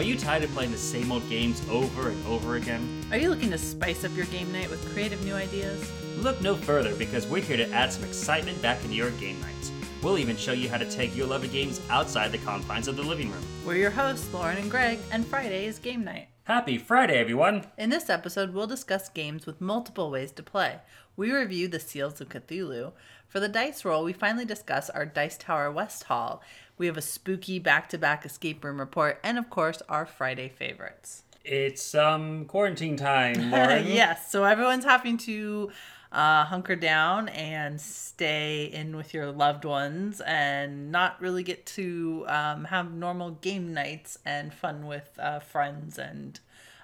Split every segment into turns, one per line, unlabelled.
Are you tired of playing the same old games over and over again?
Are you looking to spice up your game night with creative new ideas?
Look no further because we're here to add some excitement back into your game nights. We'll even show you how to take your love of games outside the confines of the living room.
We're your hosts, Lauren and Greg, and Friday is game night.
Happy Friday, everyone!
In this episode, we'll discuss games with multiple ways to play. We review the Seals of Cthulhu. For the dice roll, we finally discuss our Dice Tower West haul. We have a spooky back to back escape room report, and of course, our Friday favorites.
It's um quarantine time, Lauren.
yes, so everyone's having to uh, hunker down and stay in with your loved ones and not really get to um, have normal game nights and fun with uh, friends and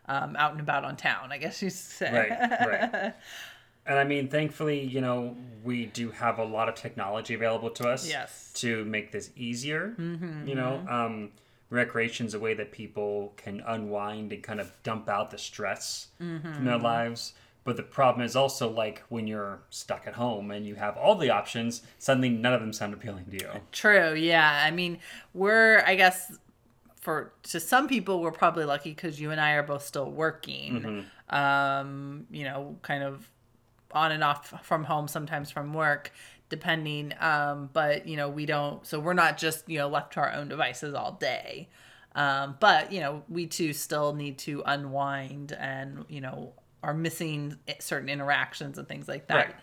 um, out and about on town, I guess you say.
Right, right. And I mean, thankfully, you know, we do have a lot of technology available to us
Yes.
to make this easier. Mm-hmm, you know, um, recreation's a way that people can unwind and kind of dump out the stress from their lives. But the problem is also like when you're stuck at home and you have all the options, suddenly none of them sound appealing to you.
True. Yeah. I mean, we're I guess for to some people we're probably lucky because you and I are both still working. Um, you know, kind of on and off from home, sometimes from work, depending. Um, but you know, we don't. So we're not just you know left to our own devices all day. Um, but you know, we too still need to unwind and you know are missing certain interactions and things like that.
Right.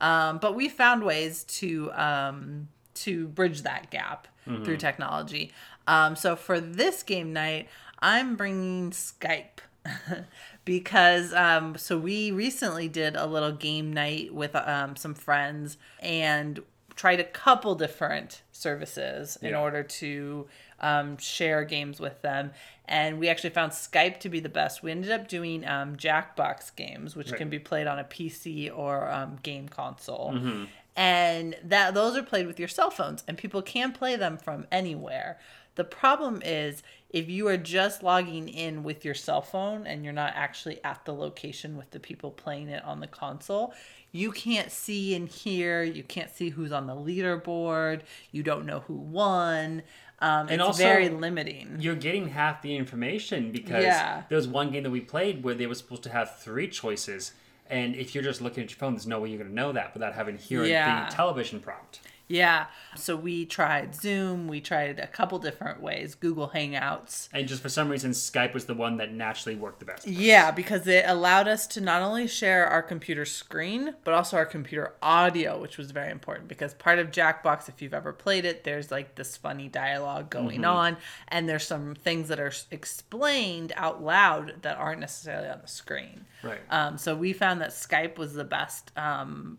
Um, but we found ways to um, to bridge that gap through technology. Um, so for this game night, I'm bringing Skype because um, so we recently did a little game night with um, some friends and tried a couple different services in order to um, share games with them. And we actually found Skype to be the best. We ended up doing um, Jackbox games, which
Right.
can be played on a PC or um, game console.
Mm-hmm.
And that those are played with your cell phones, and people can play them from anywhere. The problem is if you are just logging in with your cell phone and you're not actually at the location with the people playing it on the console, you can't see and hear. You can't see who's on the leaderboard. You don't know who won. Um,
And
it's
also-
very limiting.
You're getting half the information because
Yeah.
there was one game that we played where they were supposed to have three choices. And if you're just looking at your phone, there's no way you're going to know that without having to hear
Yeah.
the television prompt.
Yeah. So we tried Zoom. We tried a couple different ways. Google Hangouts.
And just for some reason, Skype was the one that naturally worked the best.
Yeah, because it allowed us to not only share our computer screen, but also our computer audio, which was very important because part of Jackbox, if you've ever played it, there's like this funny dialogue going on, and there's some things that are explained out loud that aren't necessarily on the screen.
Right.
Um, so we found that Skype was the best um,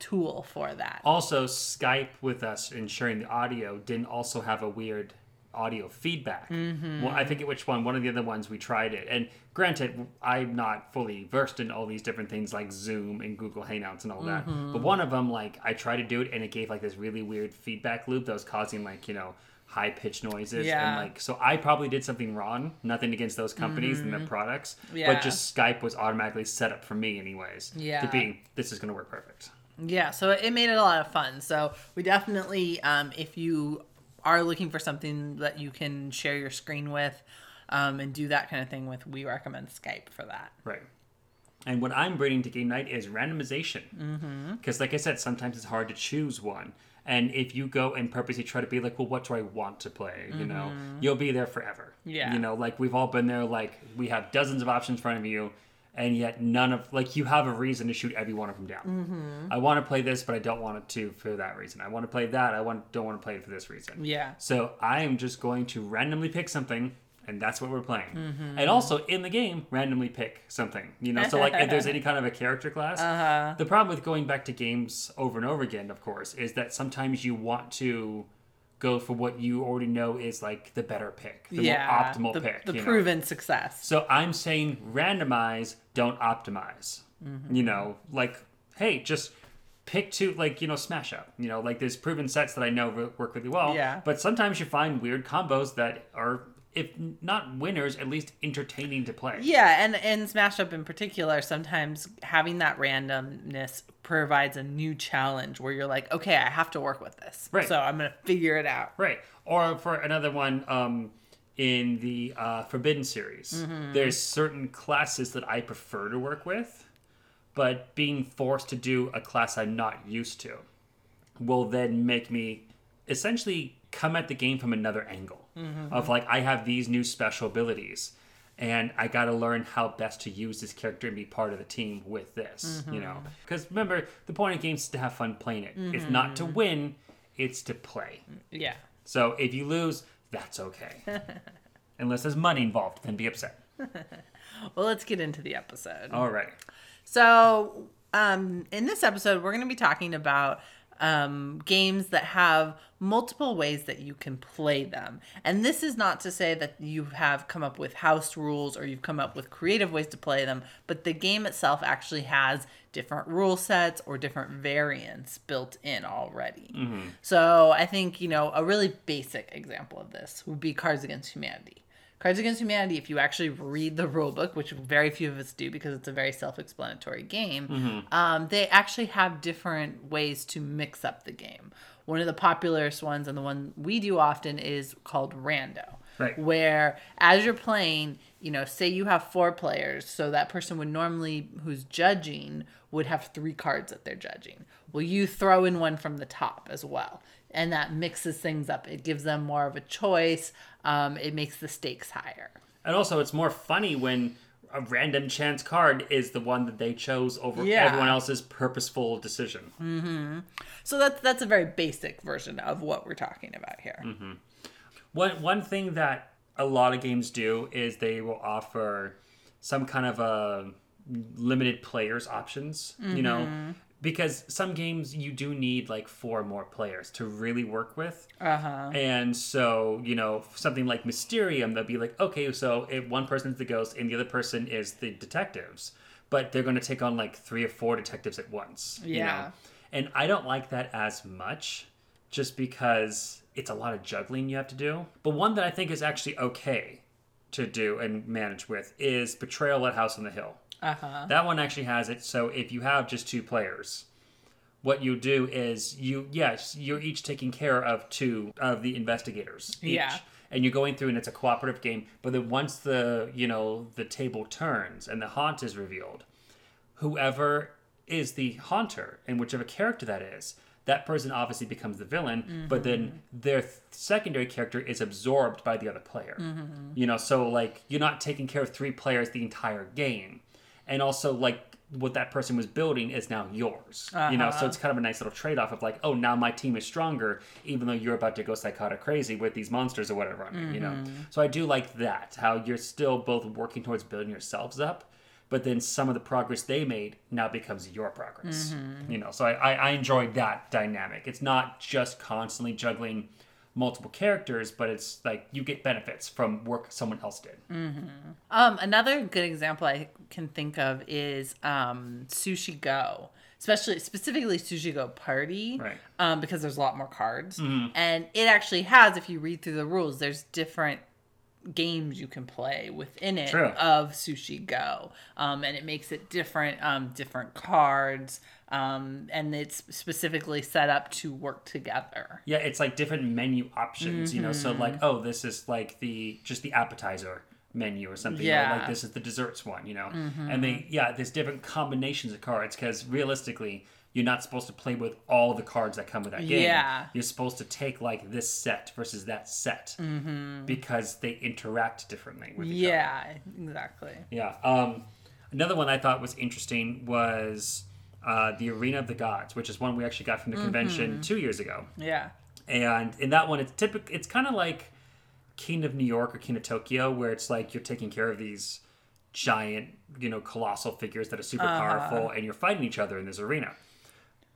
tool for that.
Also, Skype with us ensuring the audio didn't also have a weird audio feedback.
Mm-hmm.
Well, I forget which one. One of the other ones we tried it. And granted, I'm not fully versed in all these different things like Zoom and Google Hangouts and all that.
Mm-hmm.
But one of them, like, I tried to do it and it gave like this really weird feedback loop that was causing like you know high pitched noises
Yeah.
and like so I probably did something wrong. Nothing against those companies and their products,
Mm-hmm. Yeah.
but just Skype was automatically set up for me anyways.
Yeah.
To be this is going to work perfect.
Yeah, so it made it a lot of fun. So we definitely, um, if you are looking for something that you can share your screen with um, and do that kind of thing with, we recommend Skype for that.
Right. And what I'm bringing to game night is randomization. Because, like I said, sometimes it's hard to choose one. And if you go and purposely try to be like, well, what do I want to play? You know, you'll be there forever.
Yeah.
You know, like we've all been there. Like we have dozens of options in front of you, and yet none of like you have a reason to shoot every one of them down. I want to play this, but I don't want it to for that reason. I want to play that. I want don't want to play it for this reason.
Yeah.
So I am just going to randomly pick something, and that's what we're playing.
Mm-hmm.
And also in the game, randomly pick something. You know, so like if there's any kind of a character class,
Uh-huh.
the problem with going back to games over and over again, of course, is that sometimes you want to go for what you already know is like the better pick, the
yeah.
more optimal
the,
pick.
The
you know?
proven success.
So I'm saying randomize, don't optimize.
Mm-hmm.
You know, like, hey, just pick two, like, you know, smash up. You know, like there's proven sets that I know wo- work really well.
Yeah.
But sometimes you find weird combos that are, if not winners, at least entertaining to play.
Yeah, and and Smash Up in particular, sometimes having that randomness provides a new challenge where you're like, okay, I have to work with this,
Right.
So I'm gonna figure it out.
Right. Or for another one, um, in the uh, Forbidden series. There's certain classes that I prefer to work with, but being forced to do a class I'm not used to will then make me essentially come at the game from another angle Mm-hmm. of like I have these new special abilities and I got to learn how best to use this character and be part of the team with this, you know. Mm-hmm. Cuz remember, the point of games is to have fun playing it. It's not to mm-hmm. win, it's to play.
Yeah.
So if you lose, that's okay. Unless there's money involved, then be upset.
Well, let's get into the episode.
All right.
So, um, in this episode, we're going to be talking about um, games that have multiple ways that you can play them. And this is not to say that you have come up with house rules or you've come up with creative ways to play them, but the game itself actually has different rule sets or different variants built in already. So, I think, you know, a really basic example of this would be Cards Against Humanity. Cards Against Humanity, if you actually read the rule book, which very few of us do because it's a very self explanatory game, um, they actually have different ways to mix up the game. One of the popularest ones, and the one we do often, is called Rando.
Right.
Where as you're playing, you know, say you have four players, so that person would normally, who's judging, would have three cards that they're judging. Well, you throw in one from the top as well. And that mixes things up. It gives them more of a choice. Um, it makes the stakes higher.
And also, it's more funny when a random chance card is the one that they chose over
Yeah.
everyone else's purposeful decision. Mm-hmm.
So that's that's a very basic version of what we're talking about here. Mm-hmm.
One one thing that a lot of games do is they will offer some kind of a limited players options, you know, mm-hmm. Because some games you do need like four more players to really work with.
Uh-huh.
And so, you know, something like Mysterium, they'll be like, okay, so if one person's the ghost and the other person is the detectives, but they're going to take on like three or four detectives at once. You
Yeah.
know? And I don't like that as much just because it's a lot of juggling you have to do. But one that I think is actually okay to do and manage with is Betrayal at House on the Hill.
Uh-huh.
That one actually has it. So if you have just two players, what you do is you yes you're each taking care of two of the investigators each.
Yeah.
and you're going through and it's a cooperative game but then once the you know the table turns and the haunt is revealed whoever is the haunter and whichever character that is that person obviously becomes the villain but then their th- secondary character is absorbed by the other player you know so like you're not taking care of three players the entire game and also like what that person was building is now yours you know? So it's uh-huh. kind of a nice little trade-off of like oh now my team is stronger even though you're about to go psychotic crazy with these monsters or whatever on me, you know? Mm-hmm. So i do like that how you're still both working towards building yourselves up but then some of the progress they made now becomes your progress mm-hmm. you know? So I, I i enjoyed that dynamic. It's not just constantly juggling multiple characters but it's like you get benefits from work someone else did. Mm-hmm.
Um, another good example I can think of is um, Sushi Go, especially specifically Sushi Go Party,
Right.
Um, because there's a lot more cards, and it actually has. If you read through the rules, there's different games you can play within it
True.
of Sushi Go, um, and it makes it different, um, different cards, um, and it's specifically set up to work together.
Yeah, it's like different menu options, you know. So like,
Mm-hmm.
oh, this is like the just the appetizer menu or something.
Yeah. Mm-hmm.
like this is the desserts one, you know. And they yeah, there's different combinations of cards because realistically, you're not supposed to play with all the cards that come with that game.
Yeah.
You're supposed to take like this set versus that set because they interact differently with each other.
Yeah, exactly.
Yeah. Um, another one I thought was interesting was uh, the Arena of the Gods, which is one we actually got from the
Mm-hmm.
convention two years ago.
Yeah.
And in that one, it's typical. It's kind of like King of New York or King of Tokyo, where it's like you're taking care of these giant, you know, colossal figures that are super powerful, and you're fighting each other in this arena.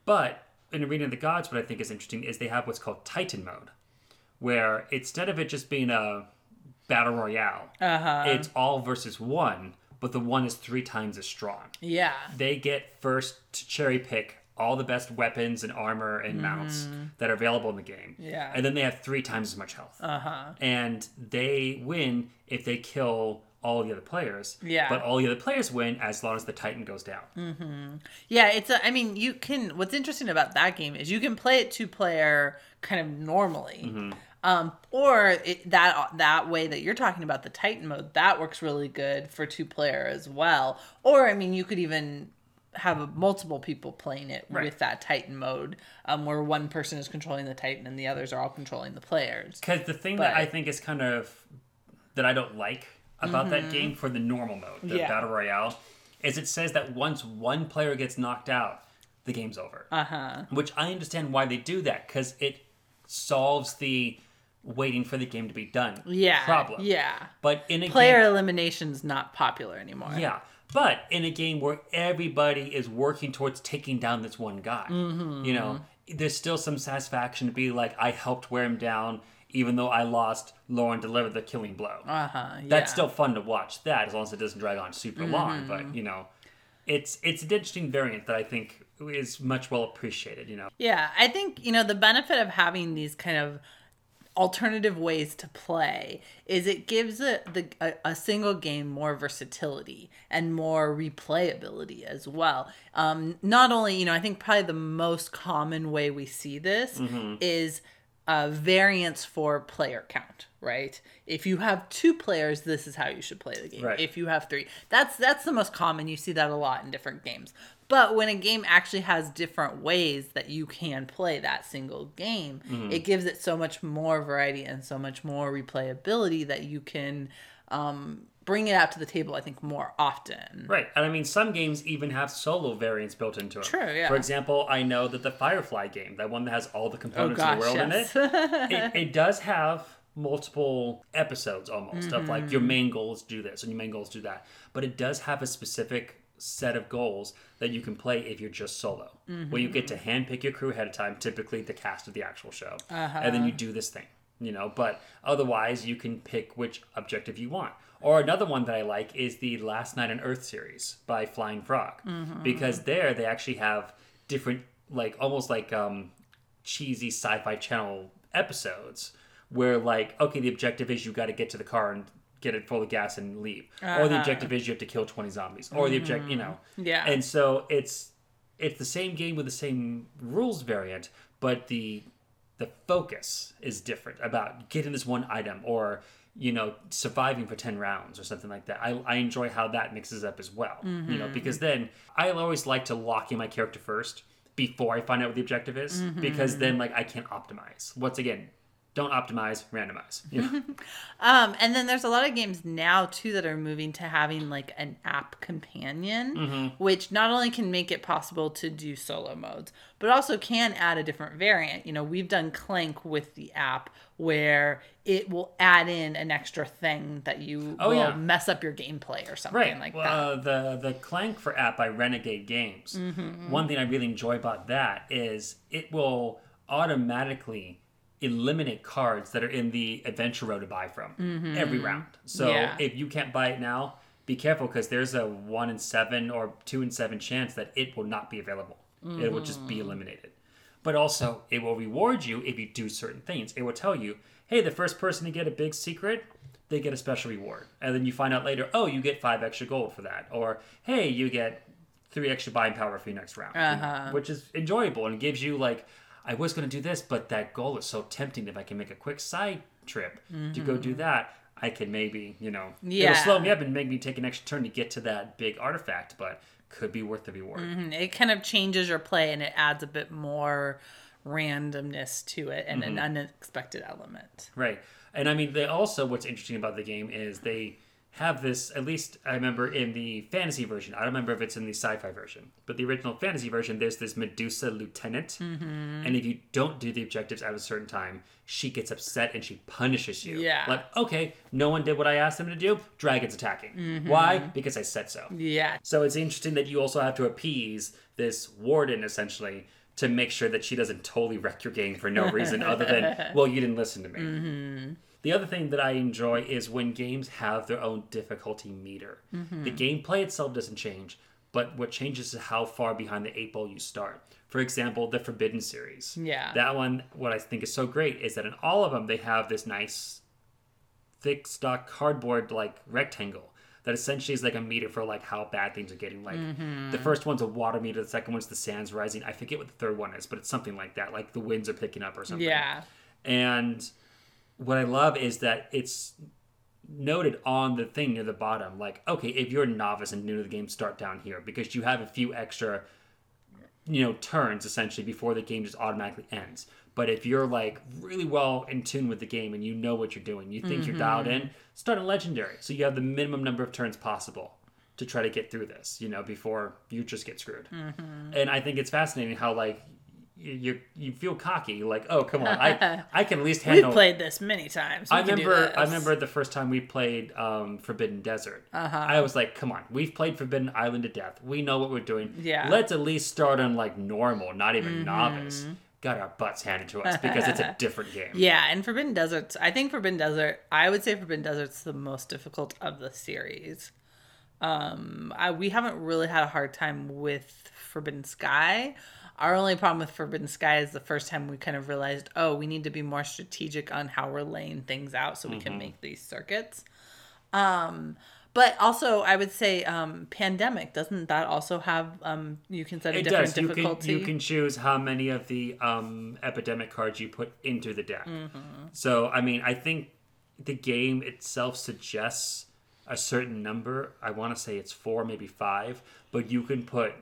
But in Arena of the Gods, what I think is interesting is they have what's called Titan mode, where instead of it just being a battle royale,
Uh-huh.
it's all versus one, but the one is three times as strong
Yeah.
they get first to cherry pick all the best weapons and armor and mounts that are available in the game.
Mm-hmm. Yeah.
And then they have three times as much health.
Uh-huh.
And they win if they kill all the other players.
Yeah.
But all the other players win as long as the Titan goes down.
Yeah, it's a, I mean, you can, what's interesting about that game is you can play it two player kind of normally. Um, or it, that that way that you're talking about the Titan mode that works really good for two player as well. Or I mean, you could even have multiple people playing it
Right.
with that Titan mode, um, where one person is controlling the Titan and the others are all controlling the players.
Because the thing that I think is kind of that I don't like about that game for the normal mode, the
Mm-hmm. Yeah.
battle royale, is it says that once one player gets knocked out, the game's over.
Uh huh.
Which I understand why they do that because it solves the waiting for the game to be done
Yeah.
problem.
Yeah.
But in a
Player
game,
elimination's not popular anymore.
yeah. But in a game where everybody is working towards taking down this one guy,
Mm-hmm.
you know, there's still some satisfaction to be like, I helped wear him down, even though I lost. Lauren delivered the killing blow.
Uh huh. Yeah.
That's still fun to watch that, as long as it doesn't drag on super long.
Mm-hmm.
But you know, it's it's an interesting variant that I think is much well appreciated. You know,
Yeah, I think, you know, the benefit of having these kind of alternative ways to play is it gives a, the, a, a single game more versatility and more replayability as well. Um, not only, you know, I think probably the most common way we see this is uh, variance for player count, right? If you have two players, this is how you should play the game.
Right.
If you have three, that's that's the most common. You see that a lot in different games. But when a game actually has different ways that you can play that single game, it gives it so much more variety and so much more replayability that you can um, bring it out to the table. I think more often.
right? And I mean, some games even have solo variants built into them.
True, yeah.
For example, I know that the Firefly game, that one that has all the
Oh
components
gosh,
in the world
yes.
in it, it, it does have multiple episodes almost of like
Mm-hmm.
your main goals do this and your main goals do that but it does have a specific set of goals that you can play if you're just solo where you get to
Mm-hmm.
handpick your crew ahead of time typically the cast of the actual show
Uh-huh.
and then you do this thing you know but otherwise you can pick which objective you want or another one that i like is the last night on earth series by flying frog
Mm-hmm.
because there they actually have different like almost like um cheesy sci-fi channel episodes where like okay the objective is you got to get to the car and get it full of gas and leave. Or the
Uh-huh.
objective is you have to kill 20 zombies. Or the object you mm-hmm. know.
Yeah.
and so it's it's the same game with the same rules variant but the the focus is different about getting this one item or you know surviving for 10 rounds or something like that. I, I enjoy how that mixes up as well you know mm-hmm. because then i always like to lock in my character first before i find out what the objective is mm-hmm. because then like i can optimize. Once again don't optimize randomize you know?
Um, and then there's a lot of games now too that are moving to having like an app companion,
Mm-hmm.
which not only can make it possible to do solo modes, but also can add a different variant. You know, we've done Clank with the app where it will add in an extra thing that you
Oh,
will
yeah.
mess up your gameplay or something
right
like
well, uh, the the clank for app by renegade games
Mm-hmm.
one thing i really enjoy about that is it will automatically eliminate cards that are in the adventure row to buy from every round. So
Mm-hmm. Yeah.
if you can't buy it now be careful because there's a one in seven or two in seven chance that it will not be available. It will just be eliminated. But also it will reward you if you do certain things. It will tell you hey the first person to get a big secret they get a special reward. And then you find out later oh you get five extra gold for that. Or hey you get three extra buying power for your next round. You know,
Uh-huh.
which is enjoyable and gives you like i was going to do this but that goal is so tempting if i can make a quick side trip to go do that i can maybe you know
Mm-hmm. Yeah.
it'll slow me up and make me take an extra turn to get to that big artifact but could be worth the reward
Mhm. It kind of changes your play and it adds a bit more randomness to it and
Mm-hmm.
an unexpected element.
Right. And I mean, they also, what's interesting about the game is they have this, at least I remember in the fantasy version, I don't remember if it's in the sci fi version, but the original fantasy version, there's this Medusa lieutenant.
Mm-hmm.
And if you don't do the objectives at a certain time, she gets upset and she punishes you.
Yeah.
Like, okay, no one did what I asked them to do, dragons attacking.
Mm-hmm.
Why? Because I said so.
Yeah.
So it's interesting that you also have to appease this warden essentially to make sure that she doesn't totally wreck your game for no reason other than, well, you didn't listen to me. The other thing that I enjoy is when games have their own difficulty meter. The gameplay itself doesn't change, but what changes is how far behind the eight ball you start. For example, the Forbidden series.
Yeah.
That one, what I think is so great is that in all of them, they have this nice thick stock cardboard like rectangle that essentially is like a meter for like how bad things are getting. Like
Mm-hmm.
the first one's a water meter, the second one's the sands rising. I forget what the third one is, but it's something like that. Like the winds are picking up or something.
Yeah.
And what I love is that it's noted on the thing near the bottom, like, okay, if you're a novice and new to the game, start down here because you have a few extra, you know, turns essentially before the game just automatically ends. But if you're like really well in tune with the game and you know what you're doing, you think you're dialed mm-hmm. in, start a legendary. So you have the minimum number of turns possible to try to get through this, you know, before you just get screwed. Mm-hmm. And I think it's fascinating how like you you, feel cocky, like, oh come on, I I can at least handle.
We've played this many times. We
I remember. I remember the first time we played um, Forbidden Desert.
Uh-huh.
I was like, "Come on, we've played Forbidden Island to death. We know what we're doing.
Yeah. Mm-hmm.
let's at least start on like normal, not even novice." Got our butts handed to us because it's a different game.
Yeah, and Forbidden Deserts. I think Forbidden Desert. I would say Forbidden Desert's the most difficult of the series. Um, I, we haven't really had a hard time with Forbidden Sky. Our only problem with Forbidden Sky is the first time we kind of realized, oh, we need to be more strategic on how we're laying things out so we
Mm-hmm.
can make these circuits. Um, but also, I would say um, Pandemic doesn't that also have um, you can set a
It
different
does. You can
difficulty?
you can choose how many of the um, epidemic cards you put into the deck.
Mm-hmm.
So I mean, I think the game itself suggests a certain number. I want to say it's four, maybe five, but you can put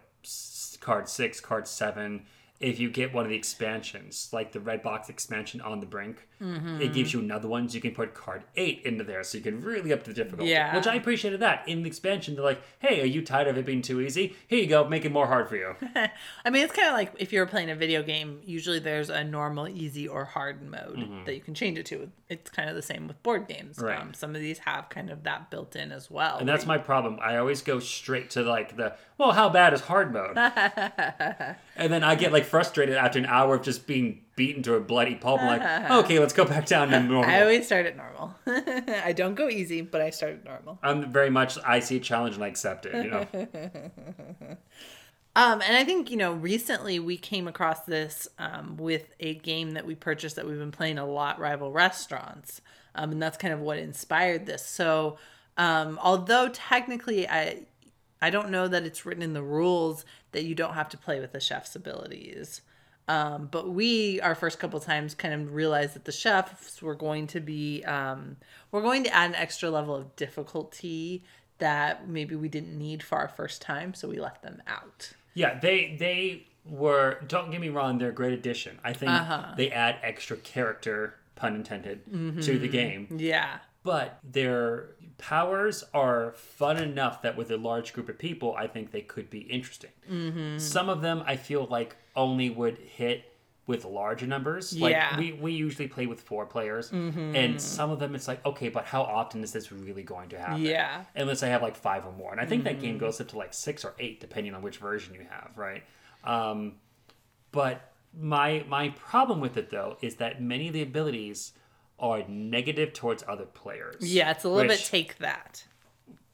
card six, card seven. If you get one of the expansions, like the red box expansion on the brink,
Mm-hmm.
it gives you another one. So you can put card eight into there, so you can really up the difficulty.
Yeah.
Which I appreciated that in the expansion. They're like, "Hey, are you tired of it being too easy? Here you go, make it more hard for you."
I mean, it's kind of like if you're playing a video game, usually there's a normal, easy, or hard mode that you can change it to. It's kind of the same with board games.
Mm-hmm. Right.
Um, some of these have kind of that built in as well.
And that's my problem. I always go straight to like the well, how bad is hard mode? and then I get like frustrated after an hour of just being beaten to a bloody pulp. I'm like, okay, let's go back down to normal.
I always start at normal. I don't go easy, but I start at normal.
I'm very much I see a challenge and I accept it. You know,
Um, and I think you know recently we came across this um, with a game that we purchased that we've been playing a lot, Rival Restaurants, um, and that's kind of what inspired this. So, um, although technically I I don't know that it's written in the rules that you don't have to play with the chef's abilities. Um, but we, our first couple times, kind of realized that the chefs were going to be, um, we're going to add an extra level of difficulty that maybe we didn't need for our first time, so we left them out.
yeah, they they were. Don't get me wrong, they're a great addition. I think
Uh-huh.
they add extra character, pun intended, to the game.
Yeah.
but their powers are fun enough that with a large group of people, I think they could be interesting.
Mm-hmm.
Some of them I feel like only would hit with larger numbers. Like
Yeah. Mm-hmm.
we, we usually play with four players, and some of them it's like, okay, but how often is this really going to happen?
Yeah. Mm-hmm.
Unless I have like five or more. And I think that game goes up to like six or eight, depending on which version you have, right? Um, but my my problem with it though is that many of the abilities are negative towards other players.
Yeah, it's a little bit take that.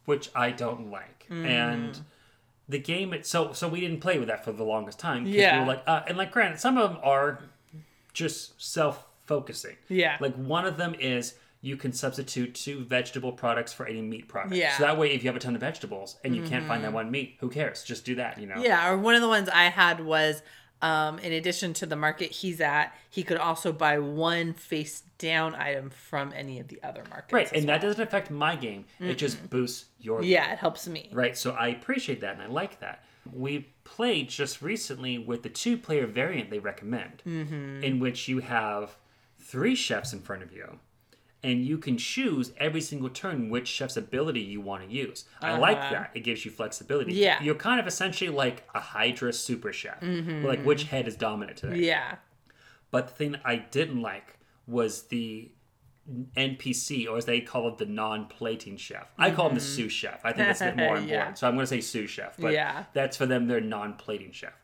which I don't like.
Mm.
And the game it so so we didn't play with that for the longest time.
Yeah.
We were like uh, and like granted, some of them are just self focusing.
Yeah.
Like one of them is you can substitute two vegetable products for any meat product.
Yeah. Mm-hmm.
So that way if you have a ton of vegetables and you can't find that one meat, who cares? Just do that, you know.
Yeah, or one of the ones I had was um, in addition to the market he's at, he could also buy one face down item from any of the other markets.
Right. And that doesn't affect my game. It just boosts your
Yeah, it helps me.
Right, so I appreciate that and I like that. We played just recently with the two player variant they recommend,
Mm-hmm.
in which you have three chefs in front of you, and you can choose every single turn which chef's ability you want to use. I like that. It gives you flexibility.
Uh-huh. Yeah.
You're kind of essentially like a Hydra super chef. Like which head is dominant today.
Mm-hmm. Yeah.
But the thing that I didn't like was the NPC, or as they call it, the non-plating chef. I call him the sous chef. I think that's a bit more important.
Yeah.
So I'm going to say sous chef. But
Yeah.
that's for them, their non-plating chef.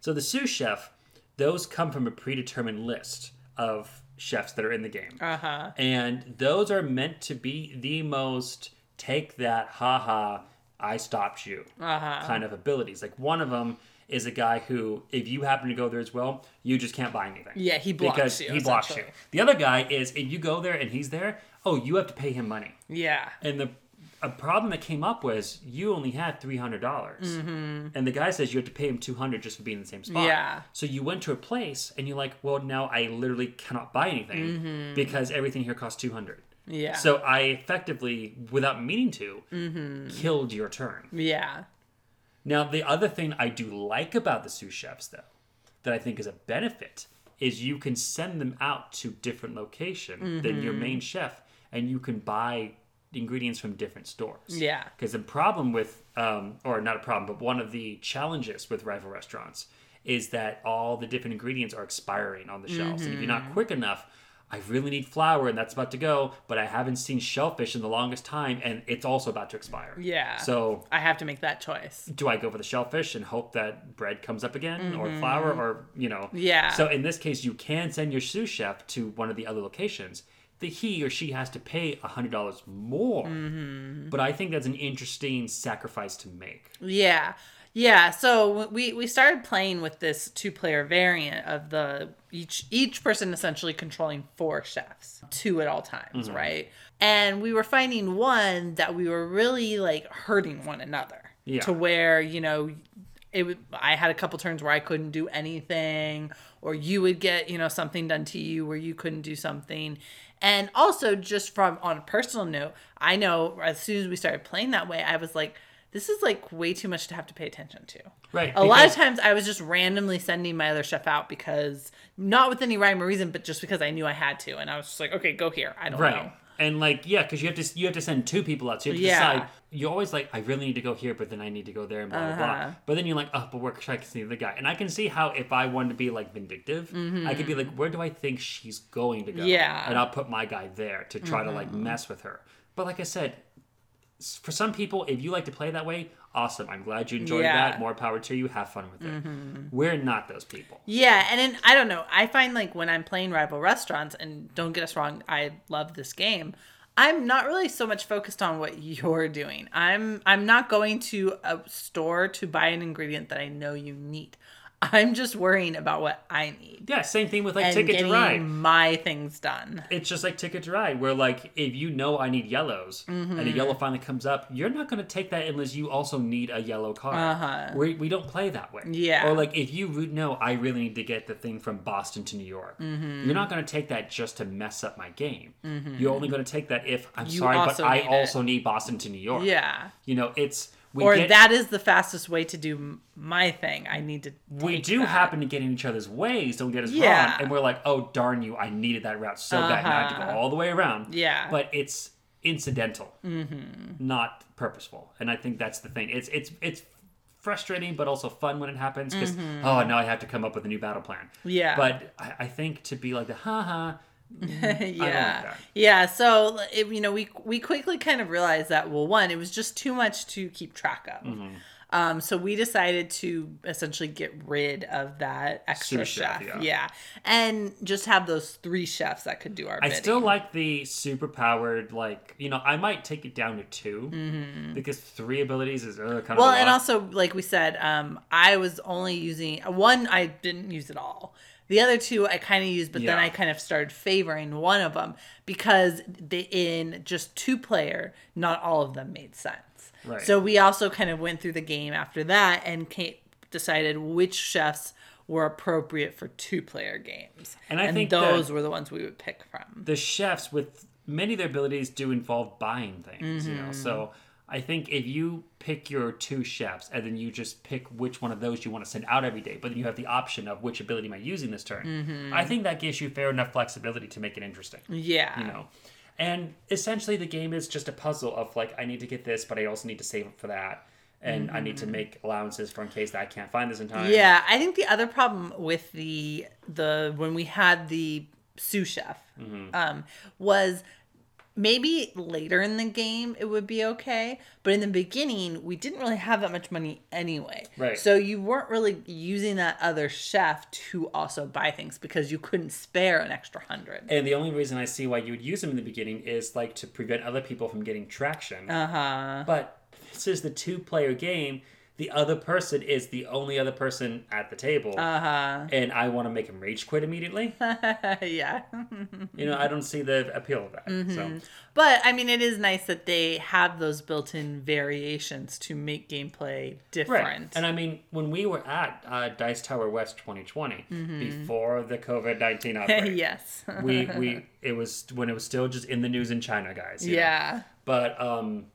So the sous chef, those come from a predetermined list of chefs that are in the game.
Uh huh.
And those are meant to be the most take that, haha, I stopped you
Uh-huh.
kind of abilities. Like one of them is a guy who, if you happen to go there as well, you just can't buy anything.
Yeah, he blocks
because
you,
he blocks you. The other guy is if you go there and he's there, oh, you have to pay him money.
Yeah.
And the a problem that came up was you only had three hundred dollars, mm-hmm. and the guy says you have to pay him two hundred just for being in the same spot.
Yeah.
So you went to a place and you're like, well, now I literally cannot buy anything mm-hmm. because everything here costs two hundred.
Yeah.
So I effectively, without meaning to, mm-hmm. killed your turn.
yeah.
Now, the other thing I do like about the sous chefs, though, that I think is a benefit, is you can send them out to different location than your mm-hmm. main chef, and you can buy ingredients from different stores.
Yeah.
Because the problem with, um, or not a problem, but one of the challenges with rival restaurants is that all the different ingredients are expiring on the shelves, and if you're
Mm-hmm.
not quick enough. I really need flour and that's about to go, but I haven't seen shellfish in the longest time and it's also about to expire.
Yeah.
So
I have to make that choice.
do I go for the shellfish and hope that bread comes up again or flour or you know
Mm-hmm. Yeah.
so in this case you can send your sous chef to one of the other locations the he or she has to pay a hundred dollars more
Mm-hmm.
but I think that's an interesting sacrifice to make
Yeah. Yeah, so we we started playing with this two-player variant of the each each person essentially controlling four chefs, two at all times, right? And we were finding one that we were really like hurting one another
Yeah.
to where, you know, it would I had a couple turns where I couldn't do anything or you would get, you know, something done to you where you couldn't do something. And also just from on a personal note, I know as soon as we started playing that way, I was like this is like way too much to have to pay attention to.
Right,
A lot of times I was just randomly sending my other chef out because not with any rhyme or reason, but just because I knew I had to. And I was just like, okay, go here. I don't
right
know.
And like yeah because you have to you have to send two people out so you have to
Yeah.
decide you're always like I really need to go here but then I need to go there and blah blah blah
Uh-huh.
but then you're like oh but where should I see the guy and I can see how if I wanted to be like vindictive I could be like where do I think she's going to go
Mm-hmm. Yeah. Mm-hmm.
and I'll put my guy there to try to like mess with her but like I said for some people if you like to play that way awesome I'm glad you enjoyed
Yeah. Mm-hmm.
that more power to you have fun with it we're not those people
Yeah, and then I don't know. I find like when I'm playing rival restaurants, and don't get us wrong, I love this game. I'm not really so much focused on what you're doing. I'm I'm not going to a store to buy an ingredient that I know you need. I'm just worrying about what I need
yeah same thing with like
and
Ticket to Ride
my things done.
it's just like Ticket to Ride, where like if you know I need yellows and a yellow finally comes up, you're not going to take that unless you also need a yellow card.
Uh-huh.
We, we don't play that way.
Yeah.
Or like if you know I really need to get the thing from Boston to New York,
Mm-hmm.
you're not going to take that just to mess up my game. You're only going to take that if I'm
You
sorry, but I
it.
also need Boston to New York.
Yeah.
You know, it's we
Or
get,
that is the fastest way to do my thing. I need to.
we do
that.
happen to get in each other's ways. Don't get us
Yeah.
wrong. And we're like, oh darn you, I needed that route so bad. Now I have to go
Uh-huh.
all the way around.
Yeah.
But it's incidental, not purposeful. And I think that's the thing. It's it's it's frustrating, but also fun when it happens because oh now I have to come up with a new battle plan.
Yeah.
But I, I think to be like the ha ha.
yeah
that.
yeah so it, you know we we quickly kind of realized that well one it was just too much to keep track of
Mm-hmm.
um so we decided to essentially get rid of that extra
chef,
chef,
yeah.
and just have those three chefs that could do our
I
bidding.
still like the super powered like you know I might take it down to 2 because three abilities is uh, kind of
Mm-hmm. well and also like we said um i was only using one i didn't use at all the other two i kind of used but then i kind of started favoring one of them because they in just two player not all of them made sense.
Right.
so we also kind of went through the game after that and decided which chefs were appropriate for two player games.
And I think
those were the ones we would pick from.
The chefs with many of their abilities do involve buying things you know? Mm-hmm. So i think if you pick your two chefs and then you just pick which one of those you want to send out every day but then you have the option of which ability am i using this turn i think that gives you fair enough flexibility to make it interesting
yeah.
you know? And essentially the game is just a puzzle of like i need to get this but i also need to save up for that and i need to make allowances for in case that i can't find this in time.
Yeah, I think the other problem with the the when we had the sous chef
Mm-hmm.
um, was maybe later in the game it would be okay, but in the beginning we didn't really have that much money anyway.
Right.
So you weren't really using that other chef to also buy things because you couldn't spare an extra hundred.
and the only reason i see why you would use them in the beginning is like to prevent other people from getting traction
Uh huh.
But this is the two player game. The other person is the only other person at the table,
Uh
and I want to make him rage quit immediately.
yeah.
you know, I don't see the appeal of that.
Mm-hmm.
So
But I mean, it is nice that they have those built-in variations to make gameplay different.
Right. And I mean, when we were at uh, Dice Tower West 2020,
Mm-hmm.
before the COVID 19 outbreak,
yes.
we, we, it was when it was still just in the news in China, guys. you know.
yeah.
But um,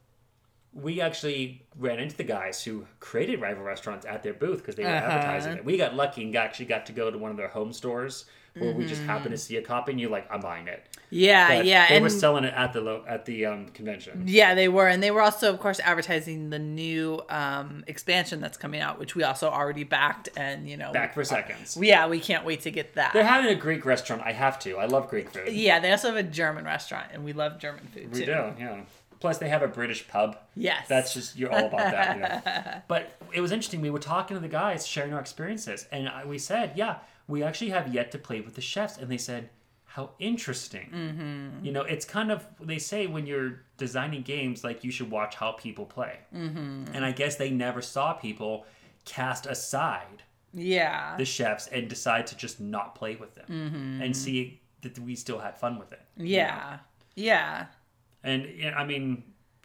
we actually ran into the guys who created rival restaurants at their booth because they were
Uh-huh.
advertising it. We got lucky and got, actually got to go to one of their home stores where we just
Mm-hmm.
happened to see a copy and you're like, I'm buying it.
Yeah.
But
yeah.
They
and
were selling it at the lo- at the um, convention.
Yeah, they were, and they were also, of course, advertising the new um, expansion that's coming out, which we also already backed, and you know,
Back for seconds.
yeah, we can't wait to get that.
They're having a Greek restaurant. I have to. I love Greek food.
yeah, they also have a German restaurant, and we love German food too.
We
too.
do, yeah. Plus, they have a British pub.
Yes,
That's just you're all about that. You know? But it was interesting. We were talking to the guys, sharing our experiences, and I, we said, "Yeah, we actually have yet to play with the chefs." And they said, "How interesting." Mm-hmm. You know, it's kind of they say when you're designing games, like you should watch how people play. Mm-hmm. And I guess they never saw people cast aside
yeah,
the chefs and decide to just not play with them
Mm-hmm.
and see that we still had fun with it. you know?
yeah, yeah,
And you know, I mean,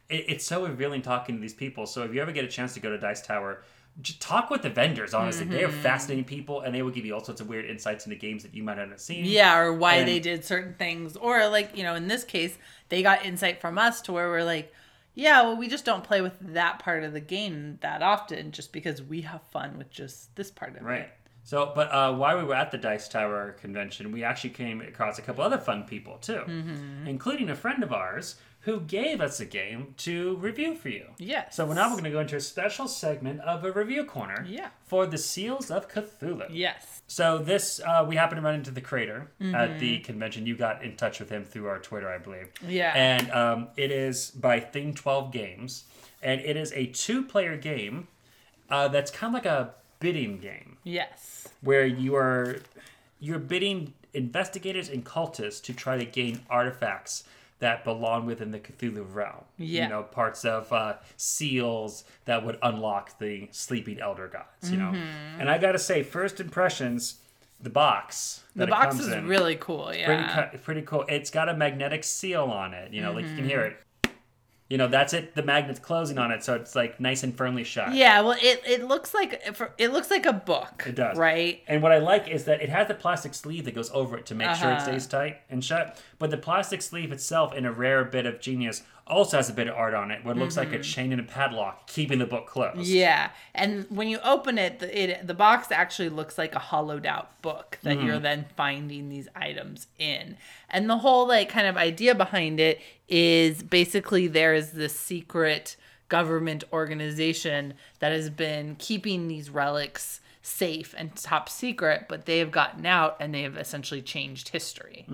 it, it's so revealing talking to these people. So if you ever get a chance to go to Dice Tower, just talk with the vendors. Honestly, they
Mm-hmm.
are fascinating people, and they will give you all sorts of weird insights into games that you might not have seen.
yeah, or why
And-
they did certain things, or like you know, in this case, they got insight from us to where we're like. Yeah, well, we just don't play with that part of the game that often, just because we have fun with just this part of
Right.
it. Right.
So, but uh, while we were at the Dice Tower convention, we actually came across a couple other fun people too,
Mm-hmm.
including a friend of ours who gave us a game to review for you.
Yes.
So now we're going to go into a special segment of a review corner
Yeah.
for the Seals of Cthulhu.
Yes.
So this, uh, we happened to run into the creator at
Mm-hmm.
the convention. You got in touch with him through our Twitter, I believe.
Yeah.
And um, it is by Thing Twelve Games, and it is a two-player game uh, that's kind of like a bidding game
Yes.
where you are you're bidding investigators and cultists to try to gain artifacts that belong within the Cthulhu realm.
Yeah.
You know, parts of uh, seals that would unlock the sleeping elder gods, you know.
Mm-hmm.
And I got to say first impressions the box
The box is
in,
really cool. Yeah.
cu- pretty cool. It's got a magnetic seal on it, you know, like you can hear
Mm-hmm.
it. You know, that's it. The magnet's closing on it, so it's like nice and firmly shut.
Yeah, well, it, it looks like it looks like a book.
It does.
right?
And what I like is that it has the plastic sleeve that goes over it to make sure it
Uh-huh.
stays tight and shut. But the plastic sleeve itself, in a rare bit of genius, also has a bit of art on it it looks like a chain and a padlock, keeping the book closed.
Mm-hmm. Yeah, and when you open it, the, it, the box actually looks like a hollowed out book that
Mm-hmm.
you're then finding these items in. And the whole like kind of idea behind it is basically there is this secret government organization that has been keeping these relics safe and top secret, but they have gotten out and they have essentially changed history.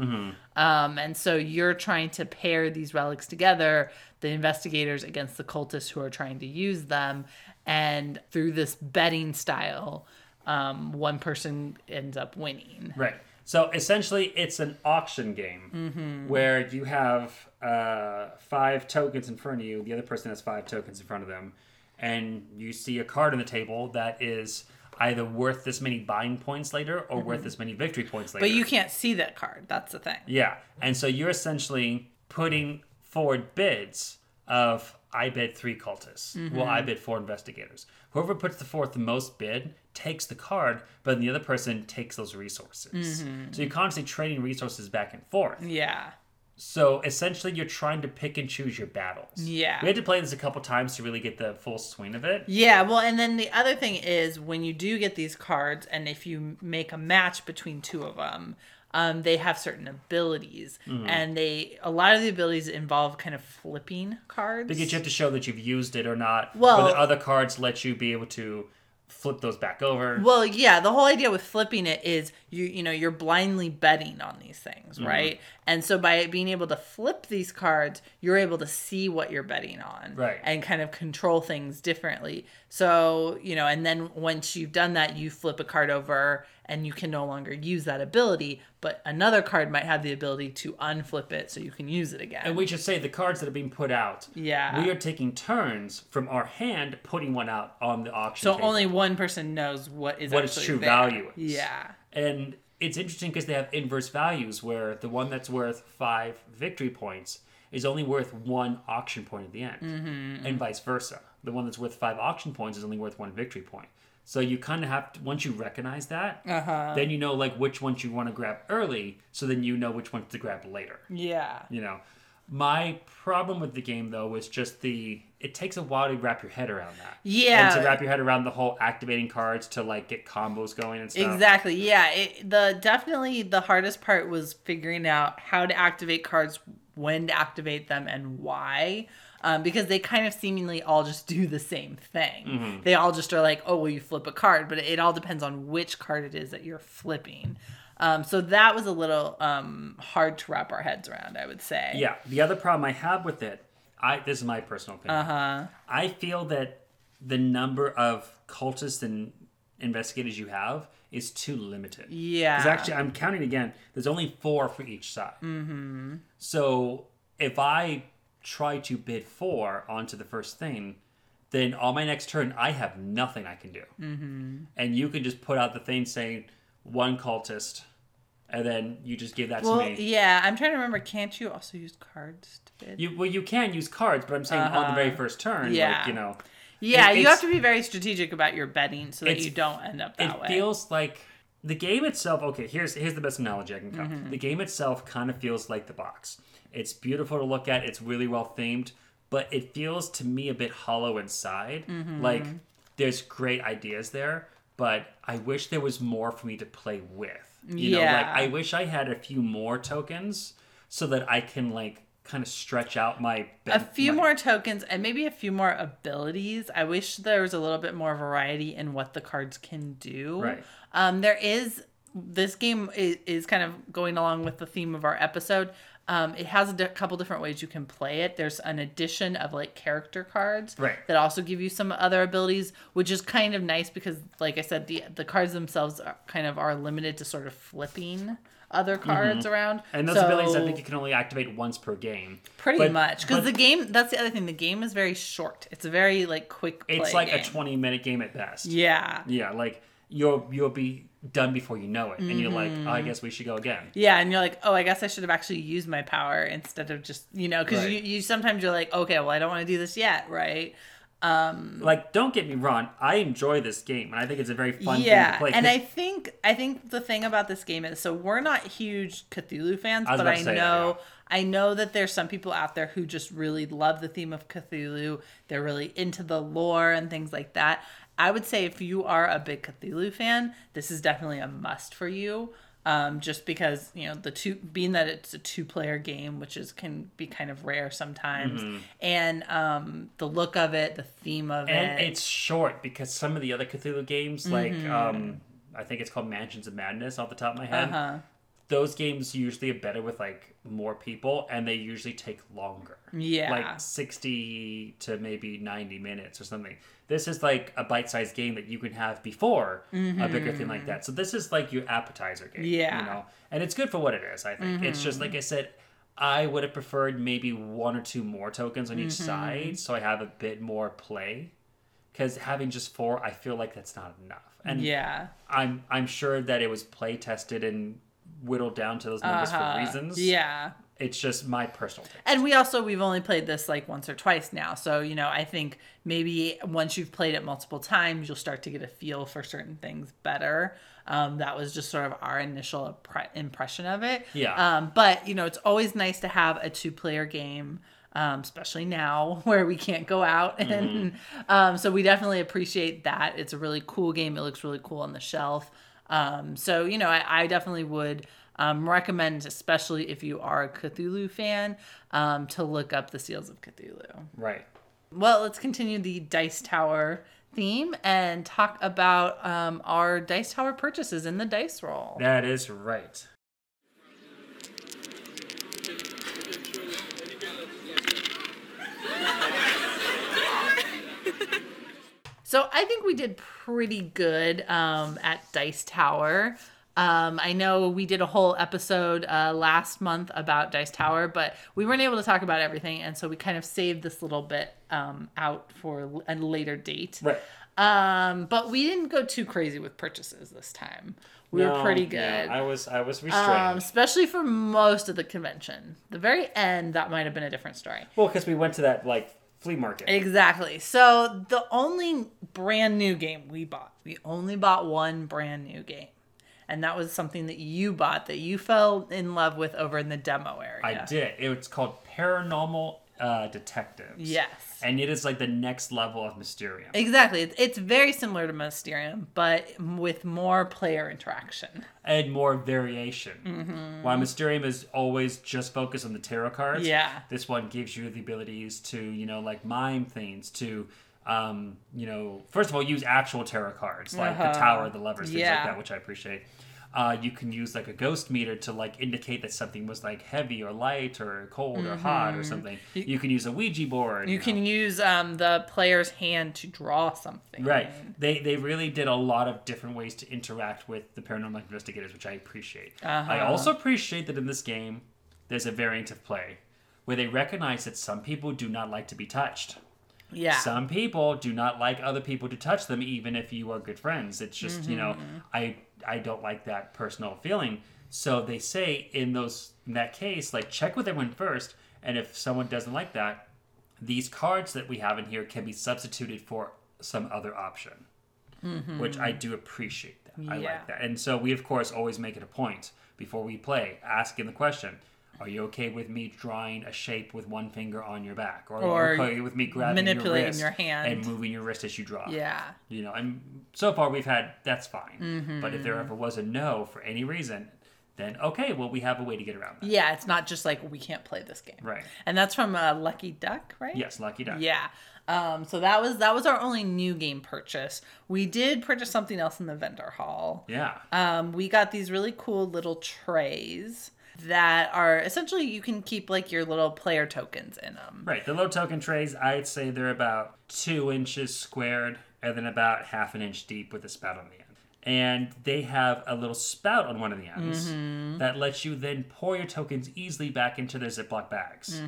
Um, and so you're trying to pair these relics together, the investigators against the cultists who are trying to use them. And through this betting style, um, one person ends up winning.
Right. So essentially, it's an auction game
Mm-hmm.
where you have uh, five tokens in front of you. The other person has five tokens in front of them, and you see a card on the table that is either worth this many buying points later or worth this many victory points later.
Mm-hmm. But you can't see that card. That's the thing.
Yeah. And so you're essentially putting forward bids of I bid three cultists. Well, I bid four investigators. Whoever puts the forth the most bid takes the card, but the other person takes those resources. So you're constantly trading resources back and forth.
Yeah.
So essentially, you're trying to pick and choose your battles.
Yeah.
We had to play this a couple times to really get the full swing of it.
Yeah, well, and then the other thing is when you do get these cards, and if you make a match between two of them, um, they have certain abilities,
Mm-hmm.
and they a lot of the abilities involve kind of flipping cards.
Because you have to show that you've used it or not.
Well-
or the other cards let you be able to flip those back over.
Well, yeah, the whole idea with flipping it is you you know you're blindly betting on these things,
Mm-hmm.
right? And so by being able to flip these cards, you're able to see what you're betting on.
Right.
And kind of control things differently. So, you know, and then once you've done that, you flip a card over and you can no longer use that ability, but another card might have the ability to unflip it so you can use it again.
And we should say the cards that are being put out.
Yeah.
We are taking turns from our hand putting one out on the auction.
so
table.
only one person knows what is
What its true
there.
value is.
Yeah.
And it's interesting because they have inverse values where the one that's worth five victory points is only worth one auction point at the end,
Mm-hmm.
and vice versa. The one that's worth five auction points is only worth one victory point. So you kind of have to once you recognize that,
Uh-huh.
then you know like which ones you want to grab early, so then you know which ones to grab later.
Yeah.
You know, my problem with the game though was just the it takes a while to wrap your head around that.
Yeah.
and to wrap your head around the whole activating cards to like get combos going and stuff.
Exactly. Yeah. It, the definitely the hardest part was figuring out how to activate cards, when to activate them, and why. Um, because they kind of seemingly all just do the same thing.
Mm-hmm.
They all just are like, oh, well, you flip a card, but it all depends on which card it is that you're flipping. Um, so that was a little um, hard to wrap our heads around, I would say.
Yeah. The other problem I have with it, I this is my personal opinion.
Uh huh.
I feel that the number of cultists and investigators you have is too limited.
Yeah.
Because actually, I'm counting again. There's only four for each side. Mm-hmm. So if I try to bid four onto the first thing, then on my next turn, I have nothing I can do. Mm-hmm. And you can just put out the thing saying one cultist, and then you just give that
well,
to me.
yeah. I'm trying to remember. Can't you also use cards to bid?
You well, you can use cards, but I'm saying on the very first turn,
Yeah.
like you know,
yeah,
it-
you have to be very strategic about your betting so that you don't end up that
it
way.
It feels like the game itself. Okay, here's here's the best analogy I can come.
Mm-hmm.
The game itself kind of feels like the box. It's beautiful to look at. It's really well themed, but it feels to me a bit hollow inside.
Mm-hmm.
Like there's great ideas there, but I wish there was more for me to play with. You know, like
Yeah.
I wish I had a few more tokens so that I can like kind of stretch out my
a few
my-
more tokens and maybe a few more abilities. I wish there was a little bit more variety in what the cards can do.
Right.
Um, there is this game is, is kind of going along with the theme of our episode. Um, it has a couple different ways you can play it. There's an addition of like character cards
Right.
that also give you some other abilities, which is kind of nice because, like I said, the the cards themselves are kind of are limited to sort of flipping other cards around.
Mm-hmm. And those
So-
abilities, I think you can only activate once per game.
Pretty
But-
much, because the game. That's the other thing. The game is very short. It's a very like quick. Play
it's like a 20 minute game at best.
Yeah,
Yeah, like you'll you'll be done before you know it, and you're like, oh, I
Mm-hmm.
guess we should go again.
yeah, and you're like, oh, I guess I should have actually used my power instead of just you know, because
Right.
you, you sometimes you're like, okay, well, I don't want to do this yet, right? Um,
Like, don't get me wrong, I enjoy this game, and I think it's a very fun
yeah,
game to play.
and
'cause-
I think I think the thing about this game is so we're not huge Cthulhu fans,
I was
but
about
I
say that,
know I know that there's some people out there who just really love the theme of Cthulhu. They're really into the lore and things like that. I would say if you are a big Cthulhu fan, this is definitely a must for you. Um, just because you know the two being that it's a two player game, which is can be kind of rare sometimes, and um, the look of it, the theme of
Mm-hmm. and it's short because some of the other Cthulhu games, like
Mm-hmm.
um, I think it's called Mansions of Madness, off the top of my head.
uh-huh.
Those games usually are better with like more people, and they usually take longer.
Yeah.
like sixty to maybe ninety minutes or something. This is like a bite-sized game that you can have before a bigger thing like mm-hmm. that. So this is like your appetizer game.
Yeah.
you know, and it's good for what it is. I think it's just like mm-hmm. I said. I would have preferred maybe one or two more tokens on each mm-hmm. side, so I have a bit more play. Because having just four, I feel like that's not enough. And
yeah.
I'm I'm sure that it was play tested and whittled down to those numbers
Uh-huh.
for reasons.
Yeah.
It's just my personal taste.
And we also we've only played this like once or twice now. So, you know, I think maybe once you've played it multiple times, you'll start to get a feel for certain things better. Um, that was just sort of our initial impre- impression of it.
Yeah.
Um, but, you know, it's always nice to have a two player game. Um, especially now where we can't go out and um, so we definitely appreciate that it's a really cool game it looks really cool on the shelf um, so you know I, I definitely would um, recommend, especially if you are a Cthulhu fan, um, to look up the Seals of Cthulhu.
Right.
Well, let's continue the Dice Tower theme and talk about um, our Dice Tower purchases in the Dice Roll.
That is right.
So I think we did pretty good um, at Dice Tower. Um, I know we did a whole episode uh, last month about Dice Tower, but we weren't able to talk about everything, and so we kind of saved this little bit um, out for a later date.
Right.
Um, but we didn't go too crazy with purchases this time. We were pretty good.
yeah, I was I was restrained.
um, especially for most of the convention. The very end, that might have been a different story.
well, because we went to that like flea market.
Exactly. So the only brand new game we bought, we only bought one brand new game. And that was something that you bought that you fell in love with over in the demo area.
I did. It's called Paranormal uh, Detectives.
Yes.
And it is like the next level of Mysterium.
Exactly. It's, it's very similar to Mysterium, but with more player interaction.
and more variation. While Mysterium is always just focused on the tarot cards,
Mm-hmm. Yeah.
this one gives you the abilities to, you know, like mime things, to, um, you know, first of all, use actual tarot cards like the
Uh-huh.
Tower, the Lovers, things
Yeah.
like that, which I appreciate. Uh, you can use like a ghost meter to like indicate that something was like heavy or light or cold or hot or something. You, can use a Ouija board.
Mm-hmm. You
know.
can use um, the player's hand to draw something.
Right. They they really did a lot of different ways to interact with the paranormal investigators, which I appreciate.
Uh-huh.
I also appreciate that in this game, there's a variant of play where they recognize that some people do not like to be touched.
Yeah.
Some people do not like other people to touch them, even if you are good friends. It's just you know,
Mm-hmm.
I I don't like that personal feeling. So they say in those in that case, like check with everyone first, and if someone doesn't like that, these cards that we have in here can be substituted for some other option, which I do appreciate. That I
Mm-hmm.
Like that, and so we of course always make it a point before we play, asking the question. Are you okay with me drawing a shape with one finger on your back, or,
Or
are you okay with me grabbing
manipulating
your, wrist
your hand.
and moving your wrist as you draw?
yeah.
You know, and so far we've had that's fine.
Mm-hmm.
But if there ever was a no for any reason, then okay, well we have a way to get around that.
Yeah, it's not just like we can't play this game.
Right.
And that's from uh, Lucky Duck, right?
Yes, lucky duck.
Yeah. Um, so that was that was our only new game purchase. We did purchase something else in the vendor hall.
Yeah.
Um, we got these really cool little trays that are essentially you can keep like your little player tokens in them.
Right. The low token trays, I'd say they're about two inches squared and then about half an inch deep with a spout on the end. And they have a little spout on one of the ends
Mm-hmm.
that lets you then pour your tokens easily back into their Ziploc bags.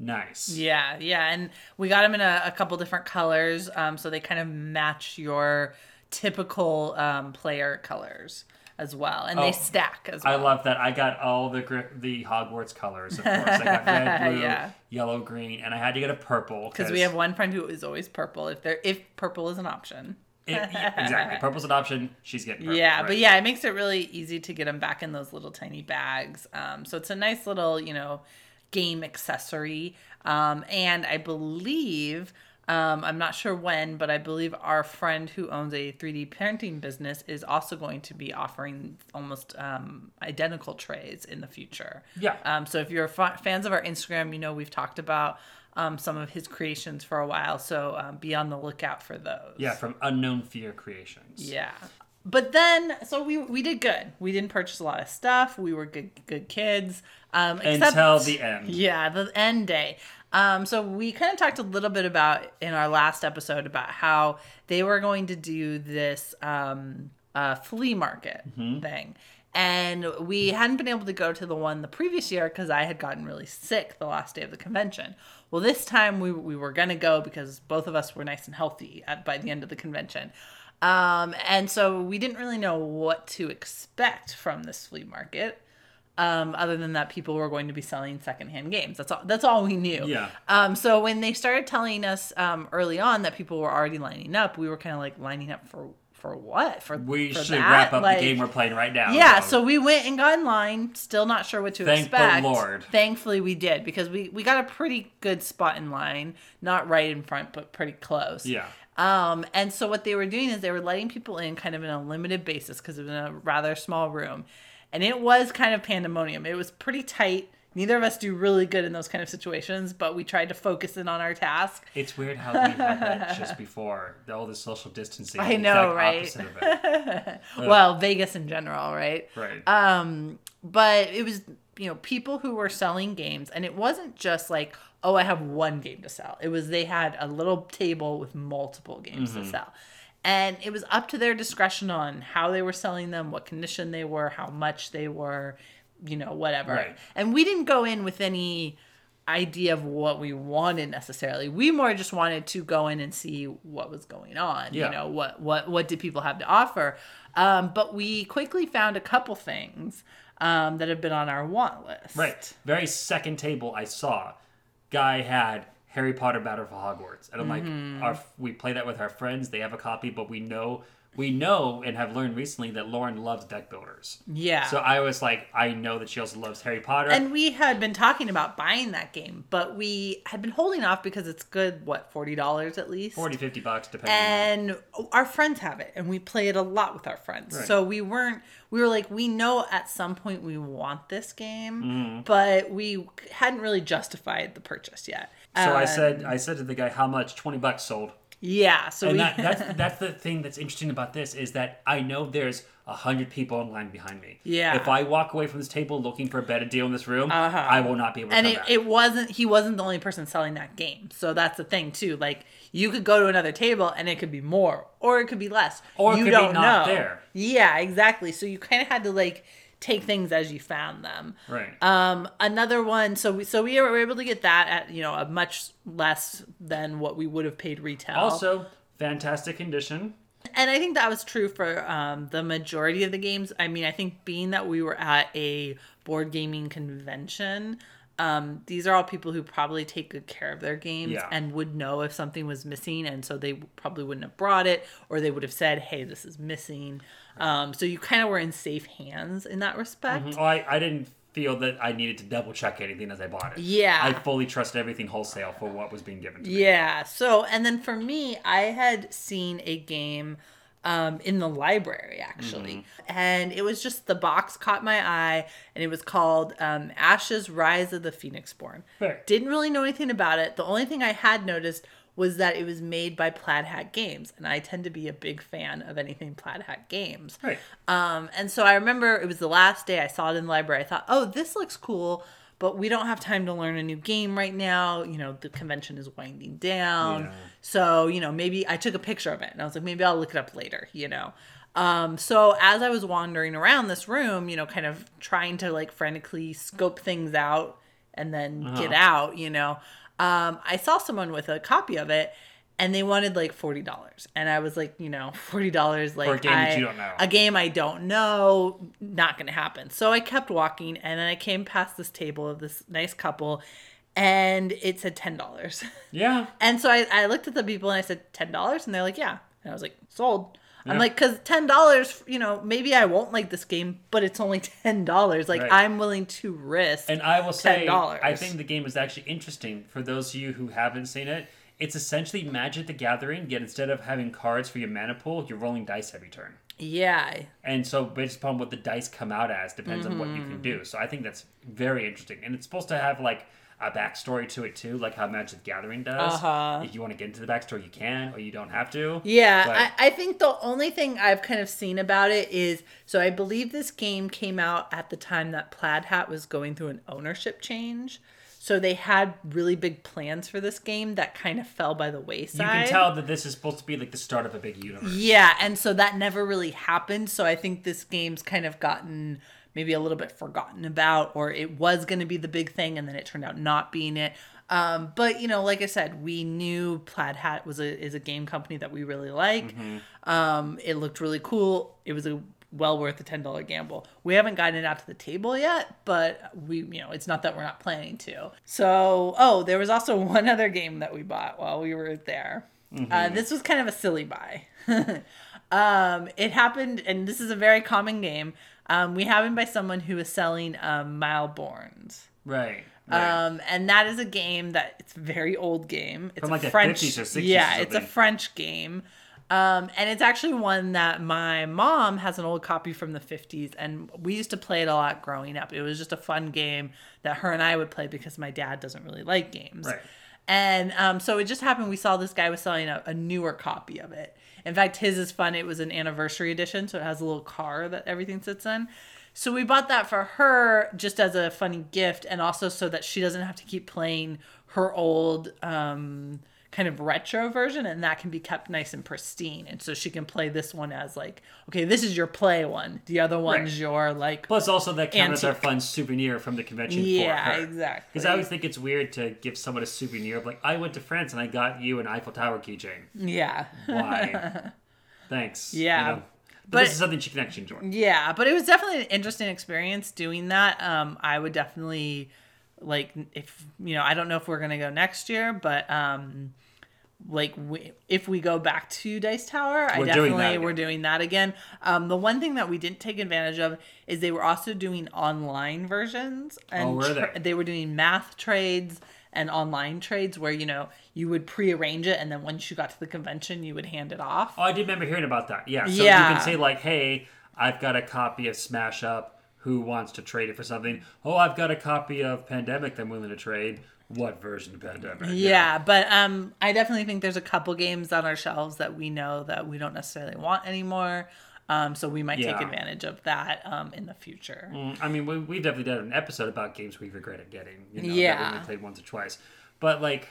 Nice.
Mm-hmm. Yeah, yeah, and we got them in a, a couple different colors, um, so they kind of match your typical um, player colors as well, and
Oh,
they stack as well.
I love that. I got all the gri- the Hogwarts colors, of course. I got red, blue,
Yeah.
yellow, green, and I had to get a purple
because we have one friend who is always purple. If there, if purple is an option.
it, exactly purple's an option. She's getting purple.
yeah,
right.
but yeah, it makes it really easy to get them back in those little tiny bags. Um, so it's a nice little, you know, game accessory. Um, and I believe, um, I'm not sure when, but I believe our friend who owns a 3D printing business is also going to be offering almost um, identical trays in the future.
Yeah.
Um, so if you're fa- fans of our Instagram, you know we've talked about um, some of his creations for a while. So um, be on the lookout for those.
Yeah, from Unknown Fear Creations.
Yeah. But then, so we we did good. We didn't purchase a lot of stuff. We were good good kids. Um, except,
Until the end.
Yeah, the end day. Um, so we kind of talked a little bit about in our last episode about how they were going to do this um, uh, flea market
Mm-hmm.
thing. And we hadn't been able to go to the one the previous year because I had gotten really sick the last day of the convention. Well, this time we, we were going to go because both of us were nice and healthy at, by the end of the convention. Um, and so we didn't really know what to expect from this flea market. Um, other than that, people were going to be selling secondhand games. That's all. That's all we knew.
Yeah.
Um, so when they started telling us um, early on that people were already lining up, we were kind of like lining up for for what? For
We
for
should
that?
wrap up
Like-
the game we're playing right now.
yeah,
though.
so we went and got in line, still not sure what to
Thank the
expect.
Lord.
Thankfully we did because we we got a pretty good spot in line, not right in front but pretty close.
Yeah.
Um and so what they were doing is they were letting people in kind of in a limited basis because it was in a rather small room. And it was kind of pandemonium. It was pretty tight. Neither of us do really good in those kind of situations, but we tried to focus in on our task.
It's weird how we had that just before all the social distancing.
I know, right? Well, Vegas in general, right?
Right.
Um, but it was you know people who were selling games and it wasn't just like oh i have one game to sell it was they had a little table with multiple games
Mm-hmm.
to sell and it was up to their discretion on how they were selling them what condition they were how much they were you know whatever
Right.
and we didn't go in with any idea of what we wanted necessarily we more just wanted to go in and see what was going on
Yeah.
you know what what what did people have to offer um, but we quickly found a couple things um, that have been on our want list
Right. Very second table I saw, guy had Harry Potter Battle for Hogwarts, and I'm
Mm-hmm.
like, our we play that with our friends. They have a copy, but we know we know and have learned recently that Lauren loves deck builders.
yeah
So I was like, I know that she also loves Harry Potter.
and we had been talking about buying that game but we had been holding off because it's good what $40 at least
40, 50 bucks depending.
and our friends have it and we play it a lot with our friends
Right.
so we weren't we were like we know at some point we want this game
Mm-hmm.
but we hadn't really justified the purchase yet
so I said, I said to the guy, how much? Twenty bucks sold.
yeah so
And
we
that, that's that's the thing that's interesting about this is that I know there's a hundred people in line behind me.
Yeah.
If I walk away from this table looking for a better deal in this room,
Uh-huh.
I will not be able to
and it,
back.
it wasn't he wasn't the only person selling that game so that's the thing too like you could go to another table and it could be more or it could be less
Or
you
could
don't
not
know
there.
yeah exactly so you kind of had to like take things as you found them
right.
um another one so we so we were able to get that at you know a much less than what we would have paid retail
also, fantastic condition.
and I think that was true for um, the majority of the games. I mean, I think being that we were at a board gaming convention, um, these are all people who probably take good care of their games
Yeah.
and would know if something was missing, and so they probably wouldn't have brought it, or they would have said, "Hey, this is missing." Um, so you kind of were in safe hands in that respect.
Oh, I, I didn't feel that I needed to double check anything as I bought it.
Yeah.
I fully trusted everything wholesale for what was being given to me.
Yeah. So, and then for me, I had seen a game um, in the library actually, and it was just the box caught my eye, and it was called um, Ashes: Rise of the Phoenixborn.
Fair.
Didn't really know anything about it. The only thing I had noticed was that it was made by Plaid Hat Games, and I tend to be a big fan of anything Plaid Hat Games.
Right.
Um, and so I remember it was the last day I saw it in the library. I thought, oh, this looks cool, but we don't have time to learn a new game right now. You know, the convention is winding down.
Yeah.
So, you know, maybe I took a picture of it and I was like, maybe I'll look it up later, you know. Um, so as I was wandering around this room, you know, kind of trying to like frantically scope things out and then get out, you know, um, I saw someone with a copy of it and they wanted like forty dollars, and I was like, you know, forty dollars like
For a game that
I-
you don't know.
a game I don't know, not gonna happen. So I kept walking, and then I came past this table of this nice couple, and it said ten dollars.
Yeah.
And so I, I looked at the people and I said ten dollars, and they're like, yeah. And I was like, sold. I'm like, because ten dollars, you know, maybe I won't like this game, but it's only ten dollars. Like
Right.
I'm willing to risk.
And I will say,
$10.
I think the game is actually interesting for those of you who haven't seen it. It's essentially Magic the Gathering, yet instead of having cards for your mana pool, you're rolling dice every turn.
yeah,
And so, based upon what the dice come out as, depends on what you
Mm-hmm.
can do. So, I think that's very interesting. And it's supposed to have like a backstory to it too, like how Magic the Gathering does.
Uh-huh.
If you want to get into the backstory, you can, or you don't have to.
Yeah,
But-
I, I think the only thing I've kind of seen about it is so I believe this game came out at the time that Plaid Hat was going through an ownership change. So they had really big plans for this game that kind of fell by the wayside.
You can tell that this is supposed to be like the start of a big universe.
Yeah, and so that never really happened. So I think this game's kind of gotten maybe a little bit forgotten about, or it was going to be the big thing, and then it turned out not being it. Um, but you know, like I said, we knew Plaid Hat was a is a game company that we really like. Um, it looked really cool. It was a well worth a ten dollar gamble. We haven't gotten it out to the table yet, but we you know it's not that we're not planning to. So oh, there was also one other game that we bought while we were there. Uh, this was kind of a silly buy. um, it happened, and this is a very common game. Um, we have it by someone who is selling um, Mille Bornes.
Right. right.
Um, and that is a game that it's a very old game. It's
From,
a
like, the
French,
50s or 60s or
yeah, it's a. French game. Um, and it's actually one that my mom has an old copy from the 50s, and we used to play it a lot growing up. It was just a fun game that her and I would play because my dad doesn't really like games.
Right.
And um, so it just happened we saw this guy was selling a, a newer copy of it. In fact, his is fun. It was an anniversary edition, so it has a little car that everything sits in. So we bought that for her just as a funny gift, and also so that she doesn't have to keep playing her old um, kind of retro version, and that can be kept nice and pristine. And so she can play this one as like, okay, this is your play one. The other one's
Right.
your like.
Plus, also that counts as our fun souvenir from the convention
Yeah,
for her.
exactly.
Because I always think it's weird to give someone a souvenir of like, I went to France and I got you an Eiffel Tower keychain.
Yeah.
Why? Thanks.
Yeah.
You know? But,
But-
this is something she can actually enjoy.
Yeah, but it was definitely an interesting experience doing that. Um, I would definitely like if you know I don't know if we're gonna go next year, but um, like we, if we go back to Dice Tower, I
We're doing
definitely
again.
we're doing that again. Um, the one thing that we didn't take advantage of is they were also doing online versions, and
Oh, were
tra-
they?
they were doing math trades and online trades where you know you would pre-arrange it and then once you got to the convention you would hand it off.
Oh, I did remember hearing about that. Yeah. So you can say like, hey, I've got a copy of Smash Up. Who wants to trade it for something? Oh, I've got a copy of Pandemic that I'm willing to trade. What version of Pandemic? You
Yeah, but um, I definitely think there's a couple games on our shelves that we know that we don't necessarily want anymore. Um, so we might take advantage of that um, in the future.
Mm, I mean, we, we definitely did an episode about games we regretted getting. You know, that
Yeah.
we played once or twice. But like,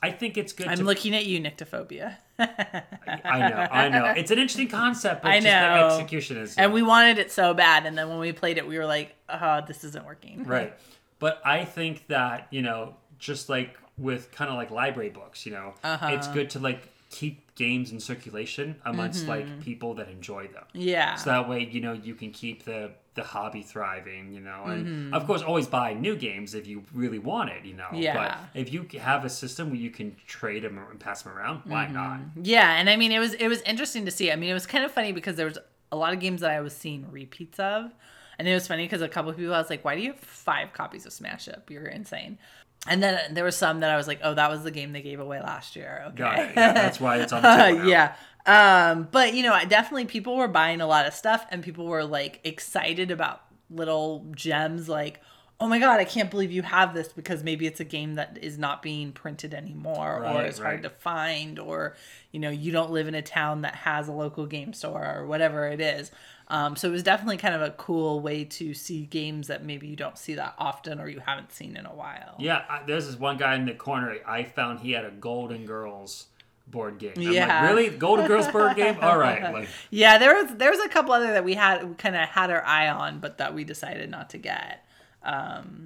I think it's good.
I'm
to,
looking at you, Nyctophobia.
I know, I know. It's an interesting concept, but
I know.
execution is
And we wanted it so bad, and then when we played it, we were like, "Oh, this isn't working."
right. But I think that you know, just like with kind of like library books, you know,
Uh-huh.
it's good to like keep games in circulation amongst like people that enjoy them.
Mm-hmm. Yeah.
So that way, you know, you can keep the the hobby thriving, you know, and
Mm-hmm.
of course, always buy new games if you really want it, you know.
Yeah.
But if you have a system where you can trade them and pass them around, why
Mm-hmm.
not?
Yeah, and I mean it was it was interesting to see. I mean it was kind of funny because there was a lot of games that I was seeing repeats of, and it was funny because a couple of people I was like, "Why do you have five copies of Smash Up? You're insane." And then there were some that I was like, "Oh, that was the game they gave away last year." Okay,
Got it. Yeah, that's why it's on the table.
yeah. Um, but you know, I definitely people were buying a lot of stuff and people were like excited about little gems like, oh my god, I can't believe you have this because maybe it's a game that is not being printed anymore or
Right,
hard to find or you know, you don't live in a town that has a local game store or whatever it is. Um, so it was definitely kind of a cool way to see games that maybe you don't see that often or you haven't seen in a while.
Yeah, I, there's this one guy in the corner. I found he had a Golden Girls board game. I'm
Yeah.
like, really? Golden Girls board game? All right. Like,
Yeah, there was there was a couple other that we had we kind of had our eye on, but that we decided not to get.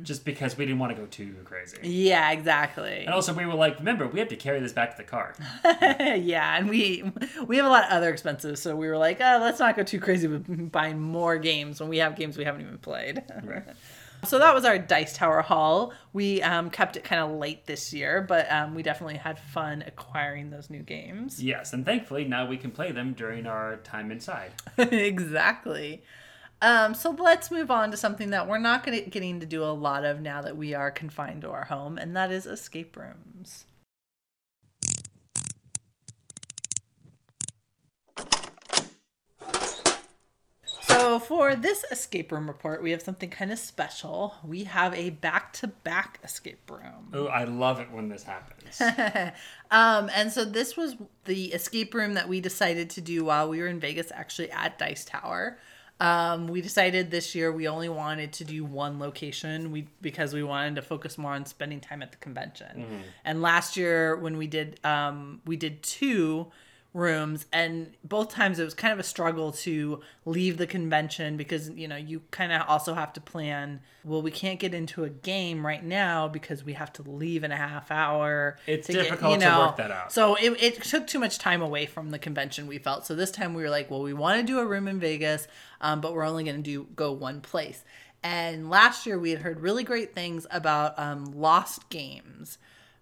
Just because we didn't want to go too crazy.
Yeah, exactly.
And also, we were like, remember, we have to carry this back to the car.
yeah, and we we have a lot of other expenses, so we were like, oh, let's not go too crazy with buying more games when we have games we haven't even played.
Right.
so that was our Dice Tower haul. We um, kept it kind of late this year, but um, we definitely had fun acquiring those new games.
Yes, and thankfully now we can play them during our time inside.
exactly. Um, so let's move on to something that we're not gonna, getting to do a lot of now that we are confined to our home, and that is escape rooms. So for this escape room report, we have something kind of special. We have a back-to-back escape room.
Oh, I love it when this happens.
Um, and so this was the escape room that we decided to do while we were in Vegas, actually at Dice Tower. Um, we decided this year we only wanted to do one location we because we wanted to focus more on spending time at the convention. And last year when we did um, we did two rooms and both times it was kind of a struggle to leave the convention because you know you kind of also have to plan well we can't get into a game right now because we have to leave in a half hour
It's
to get-
difficult
you
to
know.
work that out.
so it, it took too much time away from the convention we felt so this time we were like well we want to do a room in vegas um, but we're only going to do go one place and last year we had heard really great things about um, lost games